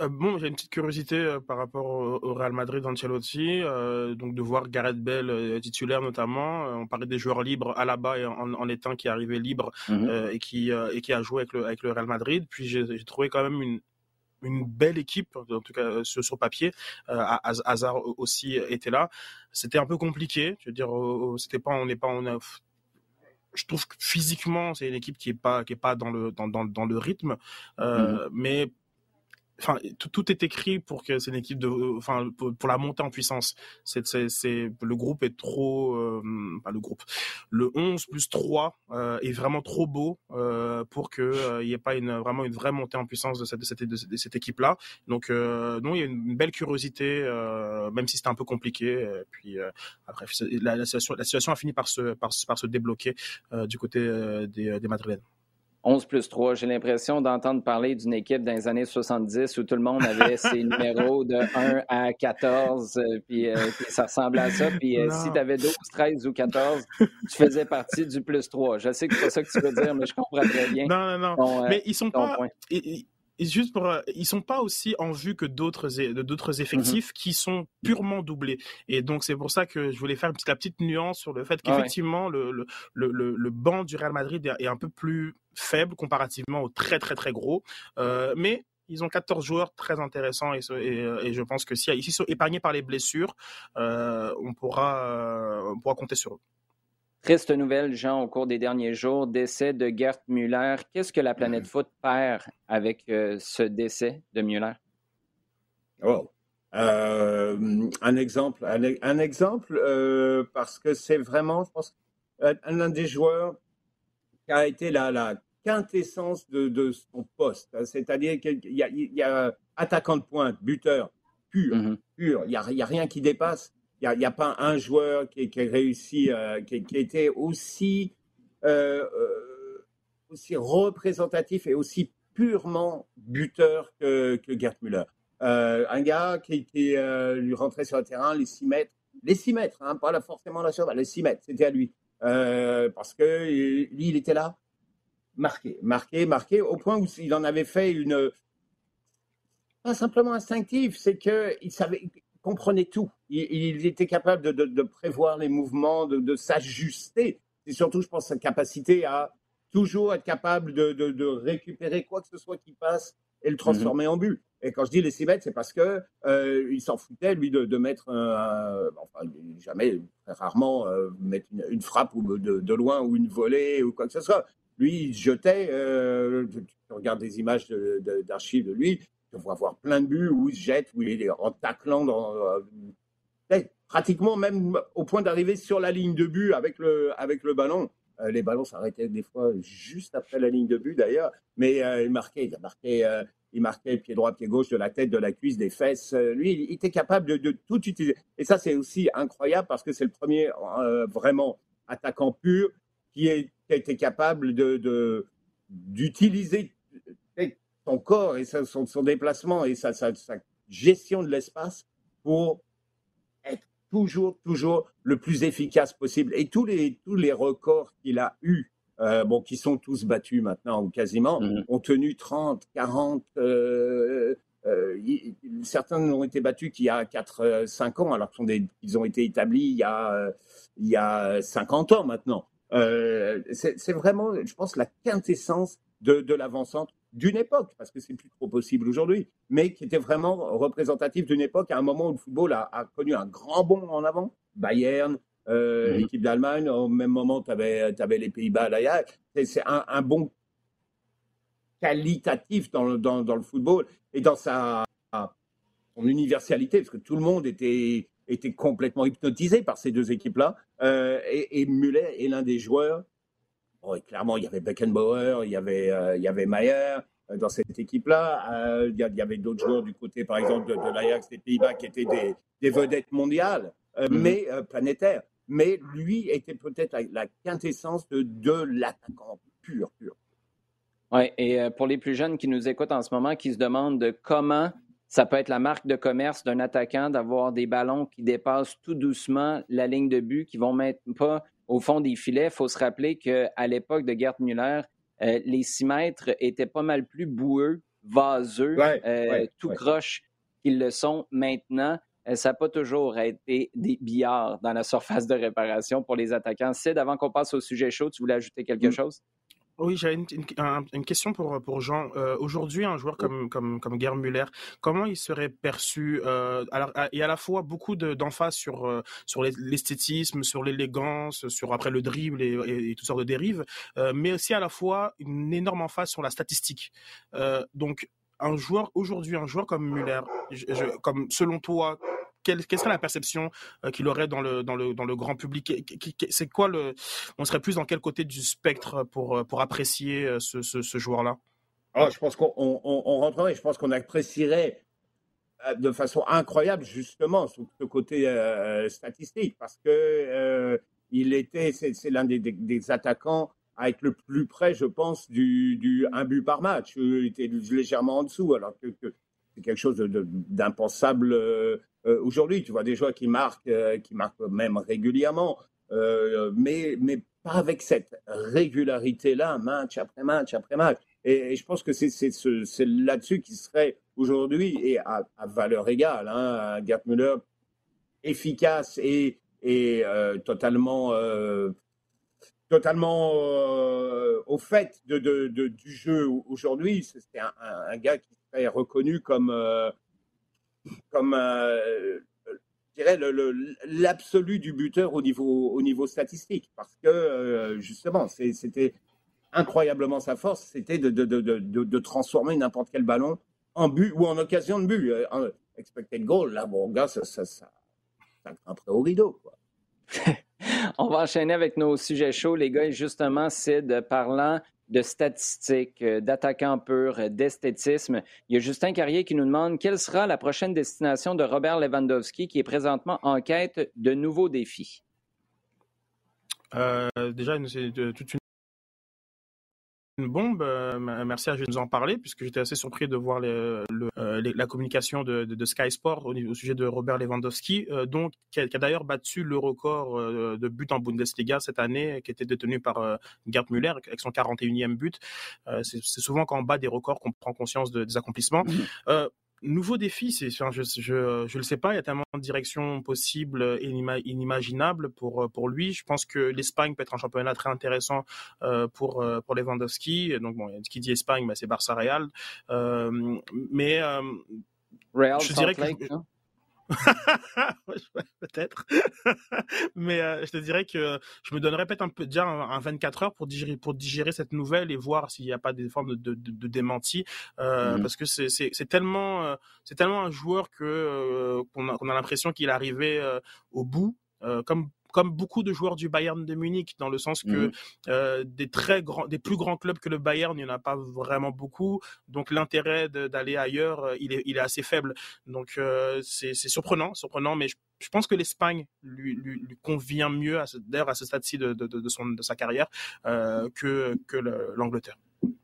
Euh, bon, j'ai une petite curiosité euh, par rapport au, Real Madrid d'Ancelotti, euh, donc de voir Gareth Bale titulaire notamment. on parlait des joueurs libres à la bas et en, en étant qui arrivait libre mhm. et qui et qui a joué avec le avec le Real Madrid. Puis j'ai trouvé quand même une une belle équipe, en tout cas sur, sur papier. Hazard aussi était là. C'était un peu compliqué. Je veux dire, c'était pas, on n'est pas, on a, je trouve que physiquement, c'est une équipe qui est pas, qui est pas dans le, dans, dans, dans le rythme. Euh, mhm. Mais enfin tout, est écrit pour que c'est une équipe de enfin pour, la montée en puissance. C'est c'est le groupe est trop euh, pas le groupe le 11 plus 3 euh, est vraiment trop beau euh, pour que euh, il y ait pas une vraiment une vraie montée en puissance de cette de cette, de cette équipe là donc non il y a une belle curiosité même si c'était un peu compliqué. Puis après la, la, situation la situation a fini par se par, par se débloquer du côté des, des Madrilènes 11 plus 3. J'ai l'impression d'entendre parler d'une équipe dans les années 70 où tout le monde avait ses numéros de 1 à 14, euh, euh, puis, ça ressemblait à ça. Puis euh, si tu avais 12, 13 ou 14, tu faisais partie du plus 3. Je sais que c'est pas ça que tu veux dire, mais je comprends très bien. Non, non, non. mais ils sont pas juste pour, euh, ils sont pas aussi en vue que d'autres d'autres mmh effectifs qui sont purement doublés. Et donc c'est pour ça que je voulais faire une petite, la petite nuance sur le fait qu'effectivement le, le, le, le, banc du Real Madrid est un peu plus faible comparativement au très très très gros. Euh, mais ils ont 14 joueurs très intéressants et, et, euh, et je pense que si ils sont épargnés par les blessures, euh, on pourra on pourra compter sur eux. Triste nouvelle, Jean, au cours des derniers jours, décès de Gert Müller. Qu'est-ce que la planète foot perd avec euh, ce décès de Müller? Oh. Euh, un exemple, un, exemple euh, parce que c'est vraiment, je pense, l'un des joueurs qui a été la, la quintessence de, son poste. C'est-à-dire qu'il y, a, attaquant de pointe, buteur, pur, mm-hmm. pur. Il n'y a, a, rien qui dépasse. Il n'y a, pas un joueur qui, qui a réussi, euh, qui, qui, été aussi, euh, euh, aussi représentatif et aussi purement buteur que, que Gerd Müller. un gars qui, qui lui rentrait sur le terrain, les 6 mètres, les 6 mètres, hein, pas forcément la surface, les 6 mètres, c'était à lui. parce que lui, il était là, marqué, marqué, marqué, au point où il en avait fait une, pas simplement instinctive, c'est qu'il savait, comprenait tout. Il, était capable de, prévoir les mouvements, de, s'ajuster. Et surtout, je pense, sa capacité à toujours être capable de, récupérer quoi que ce soit qui passe et le transformer mhm. en but. Et quand je dis les 6 mètres, c'est parce que euh, il s'en foutait, lui, de, mettre un, enfin, jamais, très rarement, euh, mettre une, frappe ou de, loin ou une volée ou quoi que ce soit. Lui, il jetait, euh, tu regardes des images d'archives de, lui, on va voir plein de buts où il se jette, où il est en taclant dans, euh, pratiquement même au point d'arriver sur la ligne de but avec le, avec le ballon. Euh, les ballons s'arrêtaient des fois juste après la ligne de but d'ailleurs, mais euh, il marquait, il marquait, il marquait pied droit, pied gauche, de la tête, de la cuisse, des fesses. lui, il était capable de, tout utiliser. Et ça, c'est aussi incroyable parce que c'est le premier vraiment attaquant pur qui, est, a été capable de d'utiliser son corps et son, déplacement et sa, gestion de l'espace pour être toujours, toujours le plus efficace possible. Et tous les, tous les records qu'il a eus, euh, bon, qui sont tous battus maintenant ou quasiment, mhm. ont tenu 30, 40. Euh, euh, certains ont été battus qu'il y a 4, 5 ans, alors qu'ils ont été établis il y a, il y a 50 ans maintenant. c'est vraiment, je pense, la quintessence de, de l'avancante d'une époque, parce que c'est plus trop possible aujourd'hui, mais qui était vraiment représentatif d'une époque à un moment où le football a, connu un grand bond en avant. Bayern, euh, mhm. l'équipe d'Allemagne, au même moment, tu avais, les Pays-Bas, C'est un, un bond qualitatif dans le, dans, le football et dans sa son universalité, parce que tout le monde était, était complètement hypnotisé par ces deux équipes-là. Euh, et, et Muller est l'un des joueurs clairement, il y avait Beckenbauer, il y avait, euh, il y avait Mayer, dans cette équipe-là. Il y, avait d'autres joueurs du côté, par exemple, de, l'Ajax des Pays-Bas qui étaient des, vedettes mondiales, mm-hmm. mais planétaires. Mais lui était peut-être la, quintessence de, de l'attaquant pur, pur. Oui, et pour les plus jeunes qui nous écoutent en ce moment, qui se demandent comment ça peut être la marque de commerce d'un attaquant d'avoir des ballons qui dépassent tout doucement la ligne de but, qui vont mettre pas au fond des filets. Il faut se rappeler qu'à l'époque de Gerd Müller, euh, les 6 mètres étaient pas mal plus boueux, vaseux, euh, tout croche qu'ils le sont maintenant. Euh, ça n'a pas toujours été des billards dans la surface de réparation pour les attaquants. Sid, avant qu'on passe au sujet chaud, tu voulais ajouter quelque chose? Oui, j'avais une, question pour, pour Jean. Euh, aujourd'hui, un joueur comme, comme, comme Gerd Müller, comment il serait perçu euh, alors, Il y a à la fois beaucoup d'emphase sur, euh, sur l'esthétisme, sur l'élégance, sur après le dribble et, toutes sortes de dérives, mais aussi à la fois une énorme emphase sur la statistique. donc, un joueur aujourd'hui, un joueur comme Müller, comme selon toi, quelle, serait la perception euh, qu'il aurait dans le, grand public? C'est quoi. On serait plus dans quel côté du spectre pour, euh, apprécier euh, ce, joueur-là? Oh, Je pense qu'on on, rentrerait, je pense qu'on apprécierait de façon incroyable justement ce côté statistique parce que il était, c'est l'un des, des, attaquants à être le plus près, je pense, du, du un but par match. Il était légèrement en dessous, alors que, quelque chose d'impensable euh, aujourd'hui, tu vois des joueurs qui marquent, euh, qui marquent même régulièrement, euh, mais, mais pas avec cette régularité-là, match après match après match. Et, je pense que c'est là-dessus qui serait aujourd'hui, et à, valeur égale, hein, Gerd Müller efficace et, et totalement, totalement au fait de, du jeu aujourd'hui. C'est un, un, gars qui serait reconnu comme comme euh, je dirais l'absolu du buteur au niveau, au niveau statistique, parce que euh, justement, c'était incroyablement sa force, c'était de, de, de, de, transformer n'importe quel ballon en but ou en occasion de but. Euh, expected goal, là, bon, gars, ça, ça, au rideau. Quoi. On va enchaîner avec nos sujets chauds, les gars. Et justement, Sid, parlant de statistiques, euh, d'attaquants purs, euh, d'esthétisme. Il y a Justin Carrier qui nous demande quelle sera la prochaine destination de Robert Lewandowski qui est présentement en quête de nouveaux défis. Euh, déjà, c'est toute une une bombe. Euh, merci à je nous en parler, puisque j'étais assez surpris de voir euh, la communication de, Sky Sport au, sujet de Robert Lewandowski, euh, donc, qui a, d'ailleurs battu le record de buts en Bundesliga cette année, qui était détenu par Gerd Müller avec son 41e but. c'est souvent quand on bat des records qu'on prend conscience des accomplissements. Mmh nouveau défi, c'est, je, je, je le sais pas, il y a tellement de directions possibles et inimaginables pour pour lui. Je pense que l'Espagne peut être un championnat très intéressant euh, pour euh, pour Lewandowski. Donc bon, qui dit Espagne, bah, c'est Barça Real. Euh, mais euh, Real, je dirais que peut-être. Mais euh, je te dirais que je me donnerais peut-être un peu déjà un, 24 heures pour digérer, pour digérer cette nouvelle et voir s'il n'y a pas des formes de, de, de démenti. Euh, mmh parce que c'est, tellement, euh, c'est tellement un joueur que qu'on a, qu'on a l'impression qu'il est arrivé au bout. comme comme beaucoup de joueurs du Bayern de Munich, dans le sens que mmh euh, des très grands, des plus grands clubs que le Bayern, il n'y en a pas vraiment beaucoup. Donc l'intérêt d'aller ailleurs, euh, il est, il est assez faible. Donc euh, c'est surprenant, surprenant, mais je, pense que l'Espagne lui, lui, lui, convient mieux, d'ailleurs à ce stade-ci de, de, de, son, de sa carrière, que, que l'Angleterre.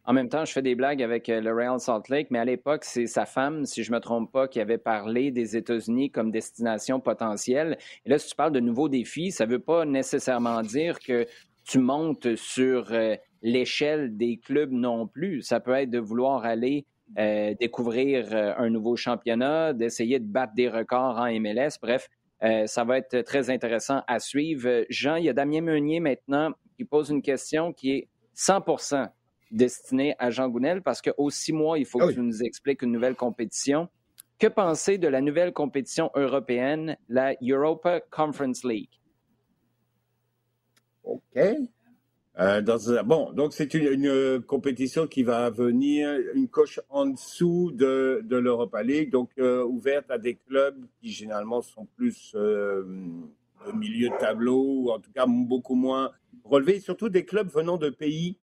En même temps, je fais des blagues avec euh, le Real Salt Lake, mais à l'époque, c'est sa femme, si je ne me trompe pas, qui avait parlé des États-Unis comme destination potentielle. Et là, si tu parles de nouveaux défis, ça ne veut pas nécessairement dire que tu montes sur euh, l'échelle des clubs non plus. Ça peut être de vouloir aller euh, découvrir un nouveau championnat, d'essayer de battre des records en MLS. Bref, ça va être très intéressant à suivre. Jean, il y a Damien Meunier maintenant qui pose une question qui est 100 destiné à Jean Gounel parce qu'aux six mois, il faut ah que tu nous expliques une nouvelle compétition. Que penser de la nouvelle compétition européenne, la Europa Conference League? OK. Euh, dans, bon, donc c'est une, compétition qui va venir une coche en dessous de, de l'Europa League, donc euh, ouverte à des clubs qui généralement sont plus euh, au milieu de tableau, ou en tout cas beaucoup moins relevés, surtout des clubs venant de pays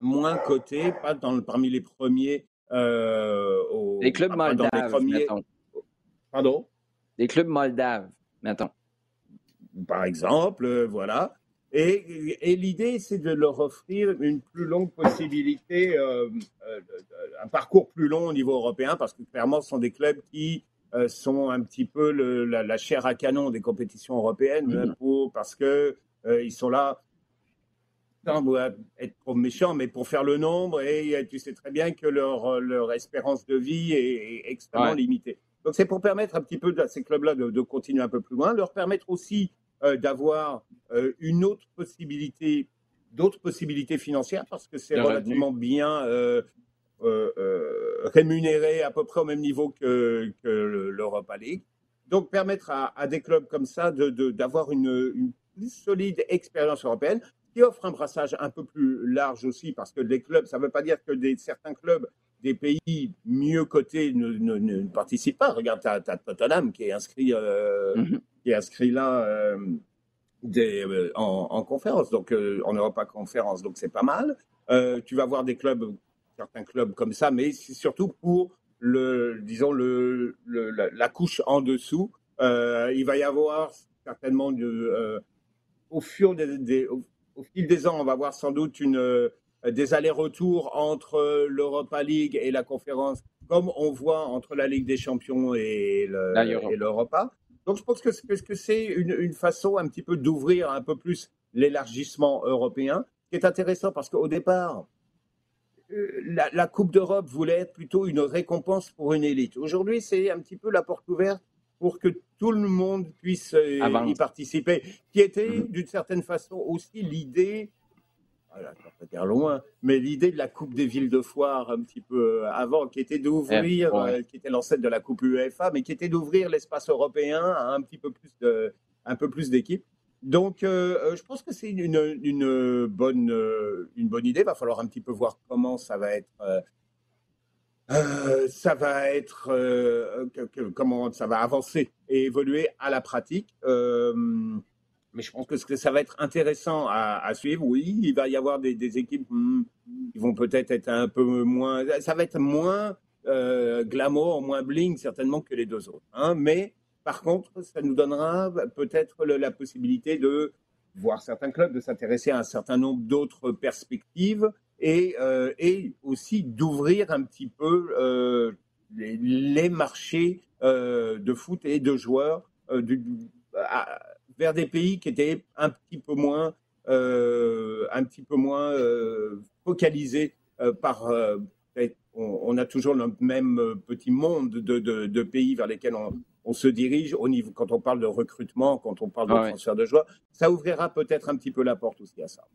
moins cotés, pas dans, parmi les premiers. Au, les clubs moldaves, mettons. Pardon? Les clubs moldaves, mettons. Par exemple, voilà. Et, l'idée, c'est de leur offrir une plus longue possibilité, euh, euh, un parcours plus long au niveau européen, parce que clairement, ce sont des clubs qui euh, sont un petit peu la, chair à canon des compétitions européennes, mmh. pour, parce que ils sont là, être trop méchant, mais pour faire le nombre, et tu sais très bien que leur, leur espérance de vie est, extrêmement limitée. Donc c'est pour permettre un petit peu à ces clubs-là de, de, continuer un peu plus loin, leur permettre aussi euh, d'avoir euh, une autre possibilité, d'autres possibilités financières, parce que c'est relativement bien euh, rémunéré à peu près au même niveau que, que l'Europa League. Donc permettre à, des clubs comme ça d'avoir de, une, une, plus solide expérience européenne qui offre un brassage un peu plus large aussi, parce que les clubs, ça ne veut pas dire que des, certains clubs des pays mieux cotés ne, ne, participent pas. Regarde, tu as, Tottenham qui est inscrit, mm-hmm qui est inscrit là euh, des, euh, en, conférence, donc euh, en Europa Conférence, donc c'est pas mal. tu vas voir des clubs, certains clubs comme ça, mais c'est surtout pour le, disons le, la, couche en dessous. il va y avoir certainement au, fur des, au, fil des ans, on va voir sans doute une, des allers-retours entre l'Europa League et la conférence, comme on voit entre la Ligue des Champions et l'Europa. Donc je pense que, c'est une, façon un petit peu d'ouvrir un peu plus l'élargissement européen, qui est intéressant parce qu'au départ, euh, la, Coupe d'Europe voulait être plutôt une récompense pour une élite. Aujourd'hui, c'est un petit peu la porte ouverte pour que tout le monde puisse euh, y participer, qui était mm-hmm. d'une certaine façon aussi l'idée voilà, ça peut loin, mais l'idée de la Coupe des villes de foire un petit peu euh, avant, qui était d'ouvrir, euh, qui était l'ancêtre de la Coupe UEFA, mais qui était d'ouvrir l'espace européen à un petit peu plus de, un peu plus d'équipes. Donc, euh, je pense que c'est une, une, bonne, une bonne idée. Il va falloir un petit peu voir comment ça va être. Ça va être comment ça va avancer et évoluer à la pratique mais je pense que ça va être intéressant à, suivre. Oui, il va y avoir des, équipes hmm, qui vont peut-être être un peu moins. Ça va être moins euh, glamour, moins bling certainement que les deux autres. Hein. Mais par contre, ça nous donnera peut-être la possibilité de voir certains clubs, de s'intéresser à un certain nombre d'autres perspectives et, euh, et aussi d'ouvrir un petit peu euh, les, marchés de foot et de joueurs du, vers des pays qui étaient un petit peu moins, euh, un petit peu moins euh, focalisés euh, par. On, a toujours le même petit monde de, de, pays vers lesquels on, se dirige au niveau, quand on parle de recrutement, quand on parle de transfert de joueurs. Ça ouvrira peut-être un petit peu la porte aussi à ça.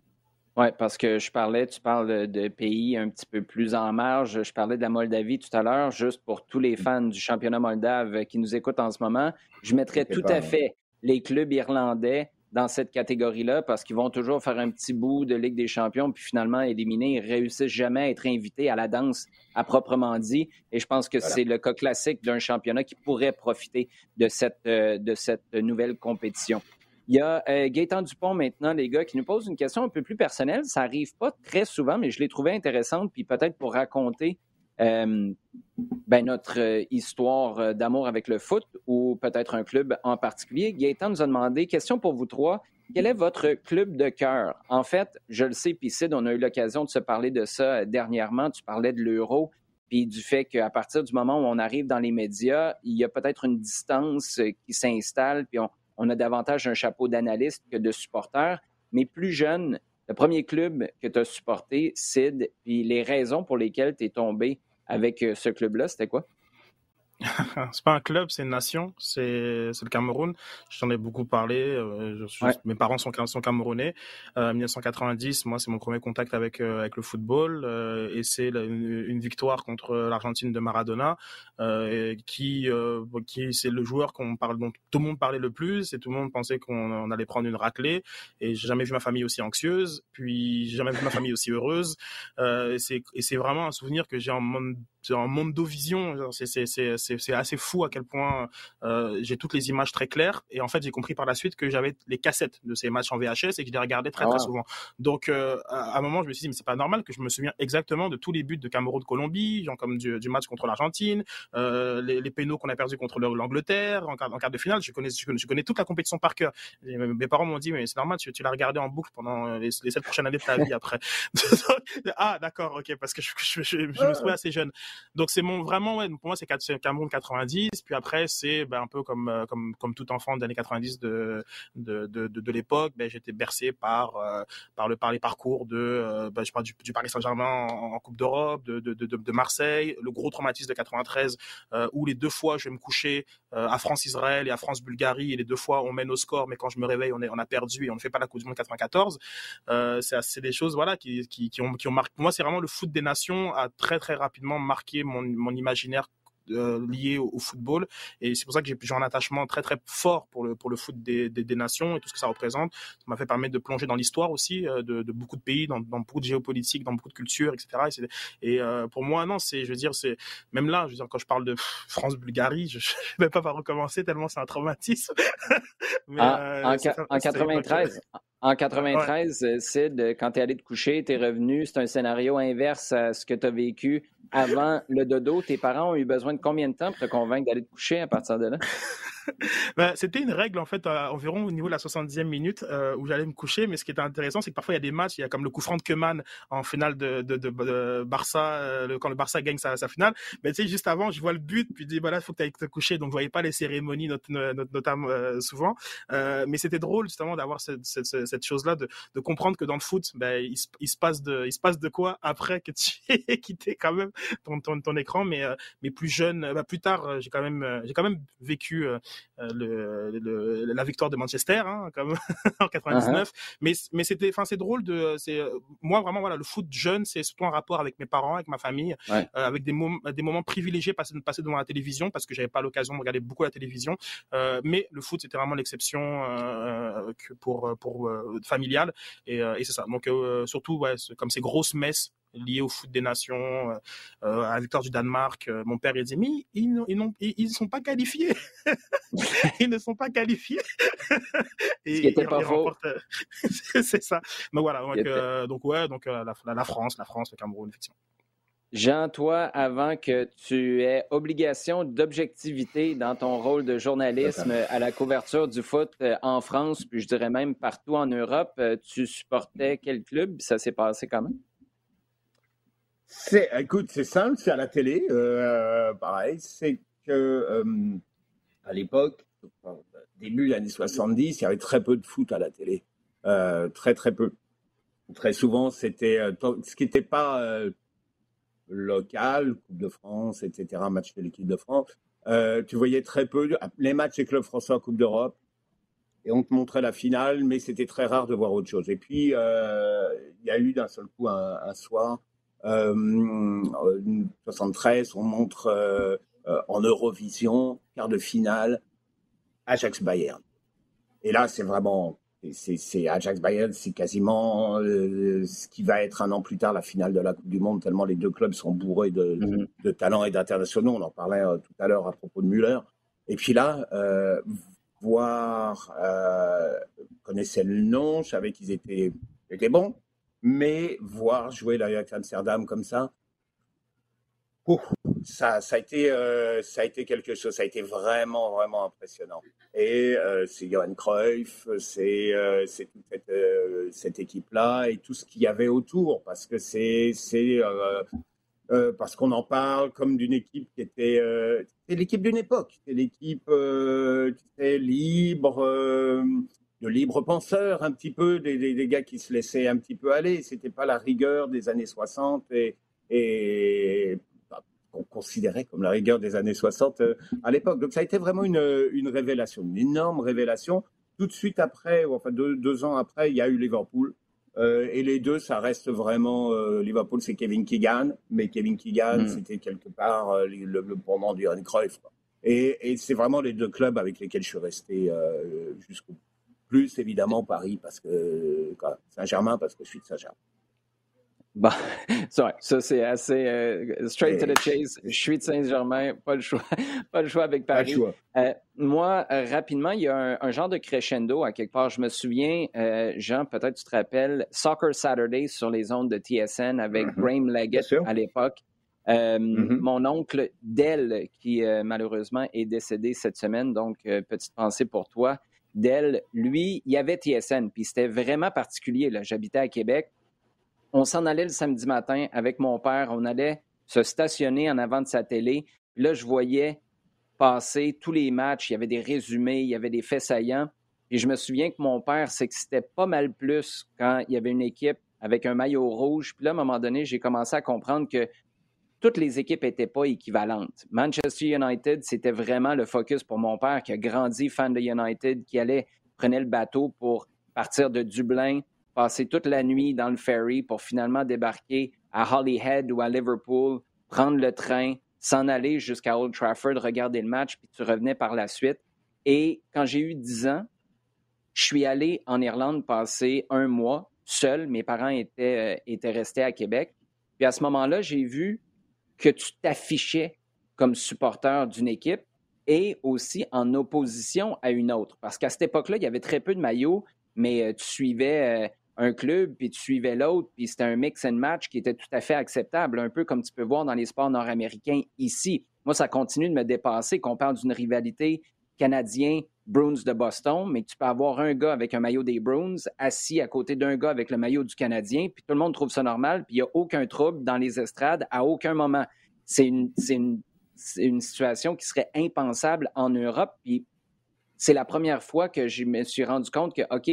Oui, parce que je parlais, tu parles de, pays un petit peu plus en marge. Je parlais de la Moldavie tout à l'heure, juste pour tous les fans du championnat moldave qui nous écoutent en ce moment. Je mettrais tout à fait les clubs irlandais dans cette catégorie-là parce qu'ils vont toujours faire un petit bout de Ligue des champions puis finalement éliminer. Ils réussissent jamais à être invités à la danse à proprement dit. Et je pense que c'est le cas classique d'un championnat qui pourrait profiter de cette, euh, de cette nouvelle compétition. Il y a euh, Gaëtan Dupont maintenant, les gars, qui nous pose une question un peu plus personnelle. Ça arrive pas très souvent, mais je l'ai trouvé intéressante. Puis peut-être pour raconter euh, ben, notre euh, histoire d'amour avec le foot ou peut-être un club en particulier. Gaëtan nous a demandé, question pour vous trois, quel est votre club de cœur? En fait, je le sais, puis on a eu l'occasion de se parler de ça dernièrement. Tu parlais de l'euro, puis du fait qu'à partir du moment où on arrive dans les médias, il y a peut-être une distance qui s'installe, puis on, on, a davantage un chapeau d'analyste que de supporter. Mais plus jeune, le premier club que tu as supporté, Sid, puis les raisons pour lesquelles tu es tombé avec euh, ce club-là, c'était quoi? c'est pas un club, c'est une nation, c'est le Cameroun. J'en ai beaucoup parlé. Euh, mes parents sont, sont camerounais. Euh, en 1990, moi, c'est mon premier contact avec euh, avec le football et c'est une, victoire contre l'Argentine de Maradona, qui qui c'est le joueur qu'on parle dont tout le monde parlait le plus et tout le monde pensait qu'on allait prendre une raclée. Et j'ai jamais vu ma famille aussi anxieuse, puis j'ai jamais vu ma famille aussi heureuse. et c'est et c'est vraiment un souvenir que j'ai en c'est un Mondovision. C'est assez fou à quel point euh, j'ai toutes les images très claires. Et en fait, j'ai compris par la suite que j'avais les cassettes de ces matchs en VHS et que je les regardais très très ah. souvent. Donc, euh, à un moment, je me suis dit, mais c'est pas normal que je me souviens exactement de tous les buts de Cameroun-Colombie, genre comme du, match contre l'Argentine, euh, les, les pénaux qu'on a perdus contre l'Angleterre en, en, quart de finale. Je connais, je connais, toute la compétition par cœur. mes parents m'ont dit, mais c'est normal, tu, tu l'as regardé en boucle pendant les, les sept prochaines années de ta vie après. ah, d'accord, ok, parce que je, je, me trouvais assez jeune. Donc c'est mon vraiment ouais, pour moi c'est Cameroun 90 puis après c'est ben, un peu comme euh, comme comme tout enfant des années 90 de de de, de, l'époque, ben j'étais bercé par euh, par le par les parcours de euh, ben, je parle du, Paris Saint-Germain en, Coupe d'Europe, de, de, de, Marseille, le gros traumatisme de 93 où les deux fois je vais me coucher à France-Israël et à France-Bulgarie et les deux fois on mène au score mais quand je me réveille on a perdu et on ne fait pas la Coupe du Monde 94. c'est c'est des choses voilà qui qui qui ont qui ont marqué pour moi c'est vraiment le foot des nations a très très rapidement marqué mon, mon imaginaire euh, lié au, football. Et c'est pour ça que j'ai un attachement très très fort pour le pour le foot des, des, nations et tout ce que ça représente. Ça m'a fait permettre de plonger dans l'histoire aussi euh, de, de, beaucoup de pays dans, dans, beaucoup de géopolitique dans beaucoup de cultures etc et, et euh, pour moi non c'est je veux dire c'est même là je veux dire quand je parle de France Bulgarie je, ne vais pas pas recommencer tellement c'est un traumatisme. Mais, en, en 93 en 93, Sid, quand tu es allé te coucher, tu es revenu, c'est un scénario inverse à ce que tu as vécu avant le dodo. Tes parents ont eu besoin de combien de temps pour te convaincre d'aller te coucher à partir de là? Ben, c'était une règle en fait environ au niveau de la 70e minute euh, où j'allais me coucher mais ce qui était intéressant c'est que parfois il y a des matchs il y a comme le coup franc de Keman en finale de, de, de, Barça euh, quand le Barça gagne sa, finale mais tu sais juste avant je vois le but puis je dis voilà il faut que tu ailles te coucher donc je voyais pas les cérémonies notamment euh, souvent mais c'était drôle justement d'avoir cette, cette, cette, chose là de, de comprendre que dans le foot ben, il, il, se passe de il se passe de quoi après que tu aies quitté quand même ton, ton, ton écran mais mais plus jeune ben, plus tard j'ai quand même j'ai quand même vécu euh, le, le, la victoire de Manchester, hein, comme en 99. Uh-huh. Mais, mais c'était, enfin, c'est drôle de, c'est, euh, moi vraiment voilà, le foot jeune, c'est surtout un rapport avec mes parents, avec ma famille, euh, avec des, moments des moments privilégiés passés, passer devant la télévision parce que j'avais pas l'occasion de regarder beaucoup la télévision. Euh, mais le foot, c'était vraiment l'exception euh, pour pour familial et, et c'est ça. Donc surtout, ouais, comme ces grosses messes lié au foot des nations, euh, à la victoire du Danemark. Euh, mon père il disait mais ils ils, ils, sont pas qualifiés, ils ne sont pas qualifiés. et, Ce qui était pas faux. Euh, c'est ça. Donc voilà. Donc, euh, donc ouais, donc la, la, France, la France, le Cameroun effectivement. Jean, toi, avant que tu aies obligation d'objectivité dans ton rôle de journalisme à la couverture du foot en France, puis je dirais même partout en Europe, tu supportais quel club? Ça s'est passé quand même? Écoute, c'est simple, c'est à la télé, euh, pareil. C'est que euh, à l'époque, début des années 70, il y avait très peu de foot à la télé, euh, très très peu. Très souvent, c'était ce qui n'était pas local, Coupe de France, etc., match de l'équipe de France. tu voyais très peu les matchs des clubs français en Coupe d'Europe et on te montrait la finale, mais c'était très rare de voir autre chose. Et puis, il y a eu d'un seul coup un soir 73, euh, on montre euh, euh, en Eurovision, quart de finale, Ajax Bayern. Et là, c'est vraiment, c'est Ajax Bayern, c'est quasiment ce qui va être un an plus tard la finale de la Coupe du Monde, tellement les deux clubs sont bourrés de, de talents et d'internationaux. On en parlait tout à l'heure à propos de Müller. Et puis là, voir, euh, connaissais le nom, je savais qu'ils étaient, étaient bons, mais voir jouer l'Ajax Amsterdam comme ça, ça, a été, euh, ça a été quelque chose, ça a été vraiment, vraiment impressionnant. Et euh, c'est Johan Cruyff, c'est euh, toute cette, euh, cette équipe-là et tout ce qu'il y avait autour, parce que c'est euh, euh, parce qu'on en parle comme d'une équipe qui était c'est l'équipe d'une époque, c'est l'équipe qui était libre, de libres penseurs, un petit peu, des, des, gars qui se laissaient un petit peu aller. C'était pas la rigueur des années 60 et, et bah, qu'on considérait comme la rigueur des années 60 euh, à l'époque. Donc ça a été vraiment une, une révélation, une énorme révélation. Tout de suite après, ou enfin deux, deux ans après, il y a eu Liverpool. Euh, et les deux, ça reste vraiment euh, Liverpool, c'est Kevin Keegan, mais Kevin Keegan, mm. c'était quelque part euh, le, le pendant du Cruyff. Quoi. Et, et c'est vraiment les deux clubs avec lesquels je suis resté jusqu'au plus évidemment Paris parce que Saint-Germain parce que je suis de Saint-Germain. Bon, ça, c'est assez euh, straight to the chase. Je suis de Saint-Germain, pas le choix, pas le choix avec Paris. Euh, moi, euh, rapidement, il y a un, genre de crescendo à quelque part. Je me souviens, Jean, peut-être tu te rappelles, Soccer Saturday sur les ondes de TSN avec mm-hmm. Graham Leggett à l'époque. Mm-hmm. Mon oncle Del, qui malheureusement est décédé cette semaine, donc petite pensée pour toi. Del, lui, il y avait TSN, puis c'était vraiment particulier. J'habitais à Québec on s'en allait le samedi matin avec mon père. On allait se stationner en avant de sa télé. là, je voyais passer tous les matchs. Il y avait des résumés, il y avait des faits saillants. Et je me souviens que mon père s'excitait pas mal plus quand il y avait une équipe avec un maillot rouge. Puis là, à un moment donné, j'ai commencé à comprendre que toutes les équipes n'étaient pas équivalentes. Manchester United, c'était vraiment le focus pour mon père qui a grandi fan de United, qui allait, prenait le bateau pour partir de Dublin passer toute la nuit dans le ferry pour finalement débarquer à Holyhead ou à Liverpool, prendre le train, s'en aller jusqu'à Old Trafford, regarder le match, puis tu revenais par la suite. Et quand j'ai eu 10 ans, je suis allé en Irlande passer un mois seul. Mes parents étaient, euh, étaient restés à Québec. Puis à ce moment-là, j'ai vu que tu t'affichais comme supporter d'une équipe et aussi en opposition à une autre. Parce qu'à cette époque-là, il y avait très peu de maillots, mais euh, tu suivais euh, un club, puis tu suivais l'autre, puis c'était un mix and match qui était tout à fait acceptable, un peu comme tu peux voir dans les sports nord-américains ici. Moi, ça continue de me dépasser qu'on parle d'une rivalité canadien Bruins de Boston, mais tu peux avoir un gars avec un maillot des Bruins assis à côté d'un gars avec le maillot du Canadien, puis tout le monde trouve ça normal, puis il n'y a aucun trouble dans les estrades à aucun moment. C'est une, une, une, situation qui serait impensable en Europe, puis c'est la première fois que je me suis rendu compte que, OK,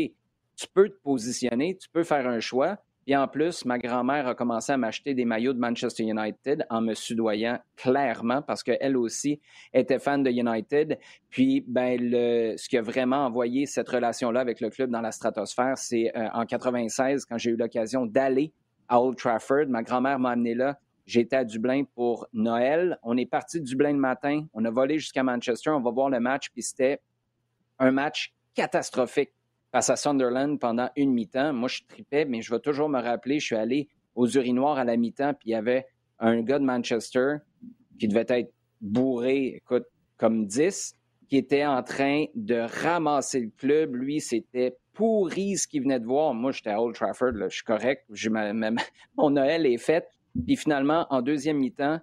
tu peux te positionner, tu peux faire un choix. Et en plus, ma grand-mère a commencé à m'acheter des maillots de Manchester United en me sudoyant clairement parce qu'elle aussi était fan de United. Puis, ben, ce qui a vraiment envoyé cette relation-là avec le club dans la stratosphère, c'est euh, en 96, quand j'ai eu l'occasion d'aller à Old Trafford. Ma grand-mère m'a amené là. J'étais à Dublin pour Noël. On est parti de Dublin le matin. On a volé jusqu'à Manchester. On va voir le match. Puis c'était un match catastrophique face à Sunderland pendant une mi-temps. Moi, je tripais, mais je vais toujours me rappeler, je suis allé aux urinoirs à la mi-temps, puis il y avait un gars de Manchester qui devait être bourré, écoute, comme 10, qui était en train de ramasser le club. Lui, c'était pourri ce qu'il venait de voir. Moi, j'étais à Old Trafford, je suis correct, mon Noël est fait. Puis finalement, en deuxième mi-temps,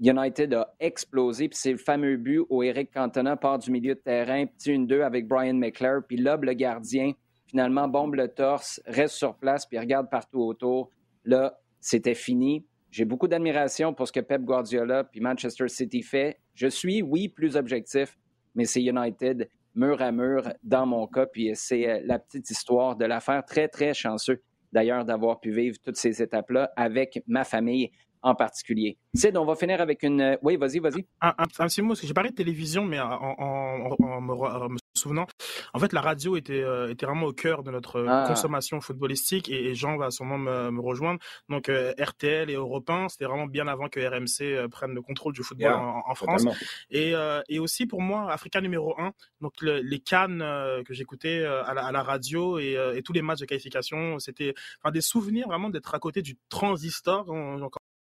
United a explosé, puis c'est le fameux but où Eric Cantona part du milieu de terrain, petit une deux avec Brian McClure, puis lobe le gardien, finalement bombe le torse, reste sur place, puis regarde partout autour. Là, c'était fini. J'ai beaucoup d'admiration pour ce que Pep Guardiola puis Manchester City fait. Je suis, oui, plus objectif, mais c'est United mur à mur dans mon cas, puis c'est euh, la petite histoire de l'affaire. Très, très chanceux d'ailleurs d'avoir pu vivre toutes ces étapes-là avec ma famille en particulier. Sid, on va finir avec une. Euh, oui, vas-y, vas-y. Un, petit mot, parce que j'ai parlé de télévision, mais en, me, souvenant, en fait, la radio était, euh, était vraiment au cœur de notre ah. consommation footballistique et, Jean va sûrement me, rejoindre. Donc, euh, RTL et Europe 1, c'était vraiment bien avant que RMC prenne le contrôle du football en, France. Et, et, aussi, pour moi, Africa numéro 1, donc les cannes que j'écoutais à, à, la radio et, tous les matchs de qualification, c'était enfin, des souvenirs vraiment d'être à côté du transistor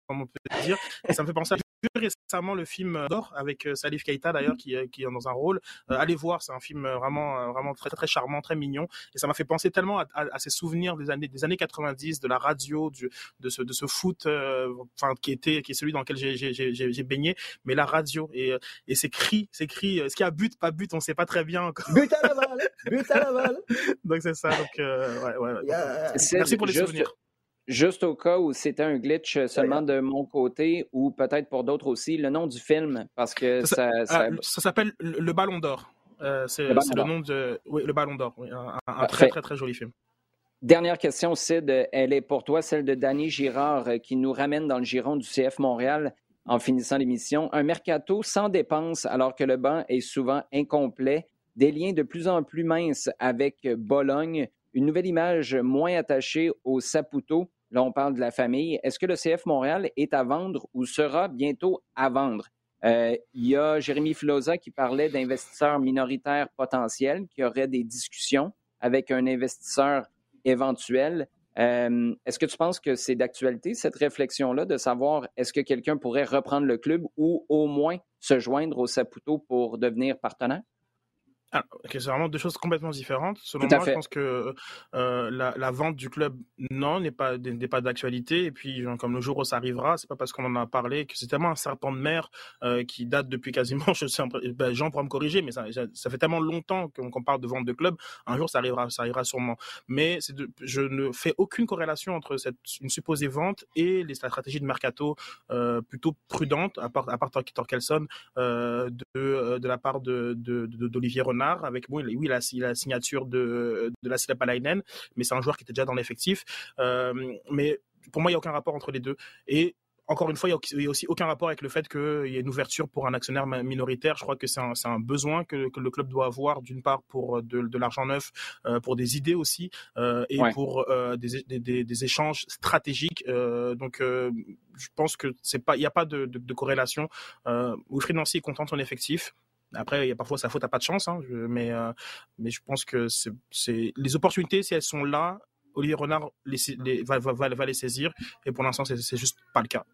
comme on peut dire. ça me fait penser à récemment le film d'or avec euh, Salif Keita d'ailleurs qui, euh, qui est dans un rôle. Euh, allez voir, c'est un film vraiment vraiment très très charmant, très mignon et ça m'a fait penser tellement à, ces souvenirs des années des années 90 de la radio, du, de ce de ce foot enfin qui était qui est celui dans lequel j'ai baigné, mais la radio et et ces cris, ces cris, est-ce qu'il y a but pas but, on sait pas très bien encore. But à la balle, but à la balle. donc c'est ça donc ouais ouais. Merci pour les souvenirs. Juste au cas où c'était un glitch seulement de mon côté ou peut-être pour d'autres aussi, le nom du film, parce que ça. Ça, ça... s'appelle Le Ballon d'Or. Euh, c'est le, nom de. Oui, Le Ballon d'Or. un, très, très, très joli film. Dernière question, Sid. Elle est pour toi, celle de Danny Girard, euh, qui nous ramène dans le giron du CF Montréal en finissant l'émission. Un mercato sans dépenses alors que le banc est souvent incomplet. Des liens de plus en plus minces avec Bologne. Une nouvelle image moins attachée au Saputo. Là, on parle de la famille. Est-ce que le CF Montréal est à vendre ou sera bientôt à vendre? Euh, il y a Jérémy Filosa qui parlait d'investisseurs minoritaires potentiels, qui auraient des discussions avec un investisseur éventuel. Euh, est-ce que tu penses que c'est d'actualité, cette réflexion-là, de savoir est-ce que quelqu'un pourrait reprendre le club ou au moins se joindre au Saputo pour devenir partenaire? Ah, c'est vraiment deux choses complètement différentes. Selon moi, je pense que euh, la, la, vente du club, non, n'est pas n'est pas d'actualité. Et puis, comme le jour où ça arrivera, c'est pas parce qu'on en a parlé que c'est tellement un serpent de mer euh, qui date depuis quasiment, je sais, ben, Jean pourra me corriger, mais ça, ça fait tellement longtemps qu'on parle de vente de club. Un jour, ça arrivera, ça arrivera sûrement. Mais de, je ne fais aucune corrélation entre cette une supposée vente et les stratégies de mercato euh, plutôt prudentes, à part à part Torkelson, de de la part de d'Olivier de, avec oui, oui la, la signature de, de la Palainen, mais c'est un joueur qui était déjà dans l'effectif. Euh, mais pour moi, il n'y a aucun rapport entre les deux. Et encore une fois, il n'y a aussi aucun rapport avec le fait qu'il y ait une ouverture pour un actionnaire minoritaire. Je crois que c'est un, un, besoin que, que, le club doit avoir, d'une part pour de, de l'argent neuf, euh, pour des idées aussi, euh, et pour euh, des, des, des, échanges stratégiques. Euh, donc, euh, je pense que c'est pas, il n'y a pas de, de, de corrélation. Wilfried Nancy est content de son effectif. Après, il y a parfois sa faute à pas de chance, hein, mais, euh, mais je pense que les opportunités, si elles sont là, Olivier Renard va, les saisir. Et pour l'instant, c'est juste pas le cas.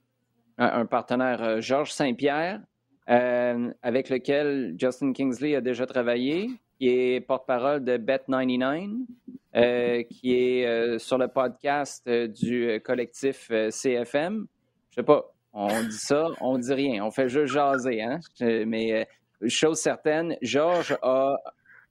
Un, partenaire, euh, Georges Saint-Pierre, euh, avec lequel Justin Kingsley a déjà travaillé, qui est porte-parole de Bet99, euh, qui est sur le podcast du collectif CFM. Je sais pas, on dit ça, on dit rien, on fait juste jaser, hein? Mais chose certaine, Georges a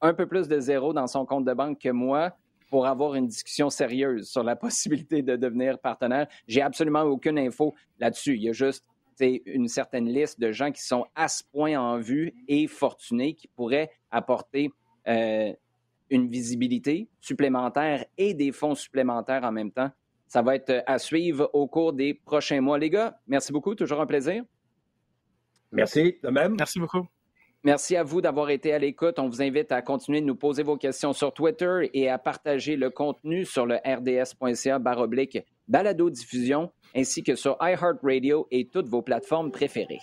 un peu plus de zéro dans son compte de banque que moi pour avoir une discussion sérieuse sur la possibilité de devenir partenaire. J'ai absolument aucune info là-dessus. Il y a juste une certaine liste de gens qui sont à ce point en vue et fortunés qui pourraient apporter euh, une visibilité supplémentaire et des fonds supplémentaires en même temps. Ça va être à suivre au cours des prochains mois. Les gars, merci beaucoup. Toujours un plaisir. Merci, de même. Merci beaucoup. Merci à vous d'avoir été à l'écoute. On vous invite à continuer de nous poser vos questions sur Twitter et à partager le contenu sur le rds.ca baroblique balado diffusion ainsi que sur iHeartRadio et toutes vos plateformes préférées.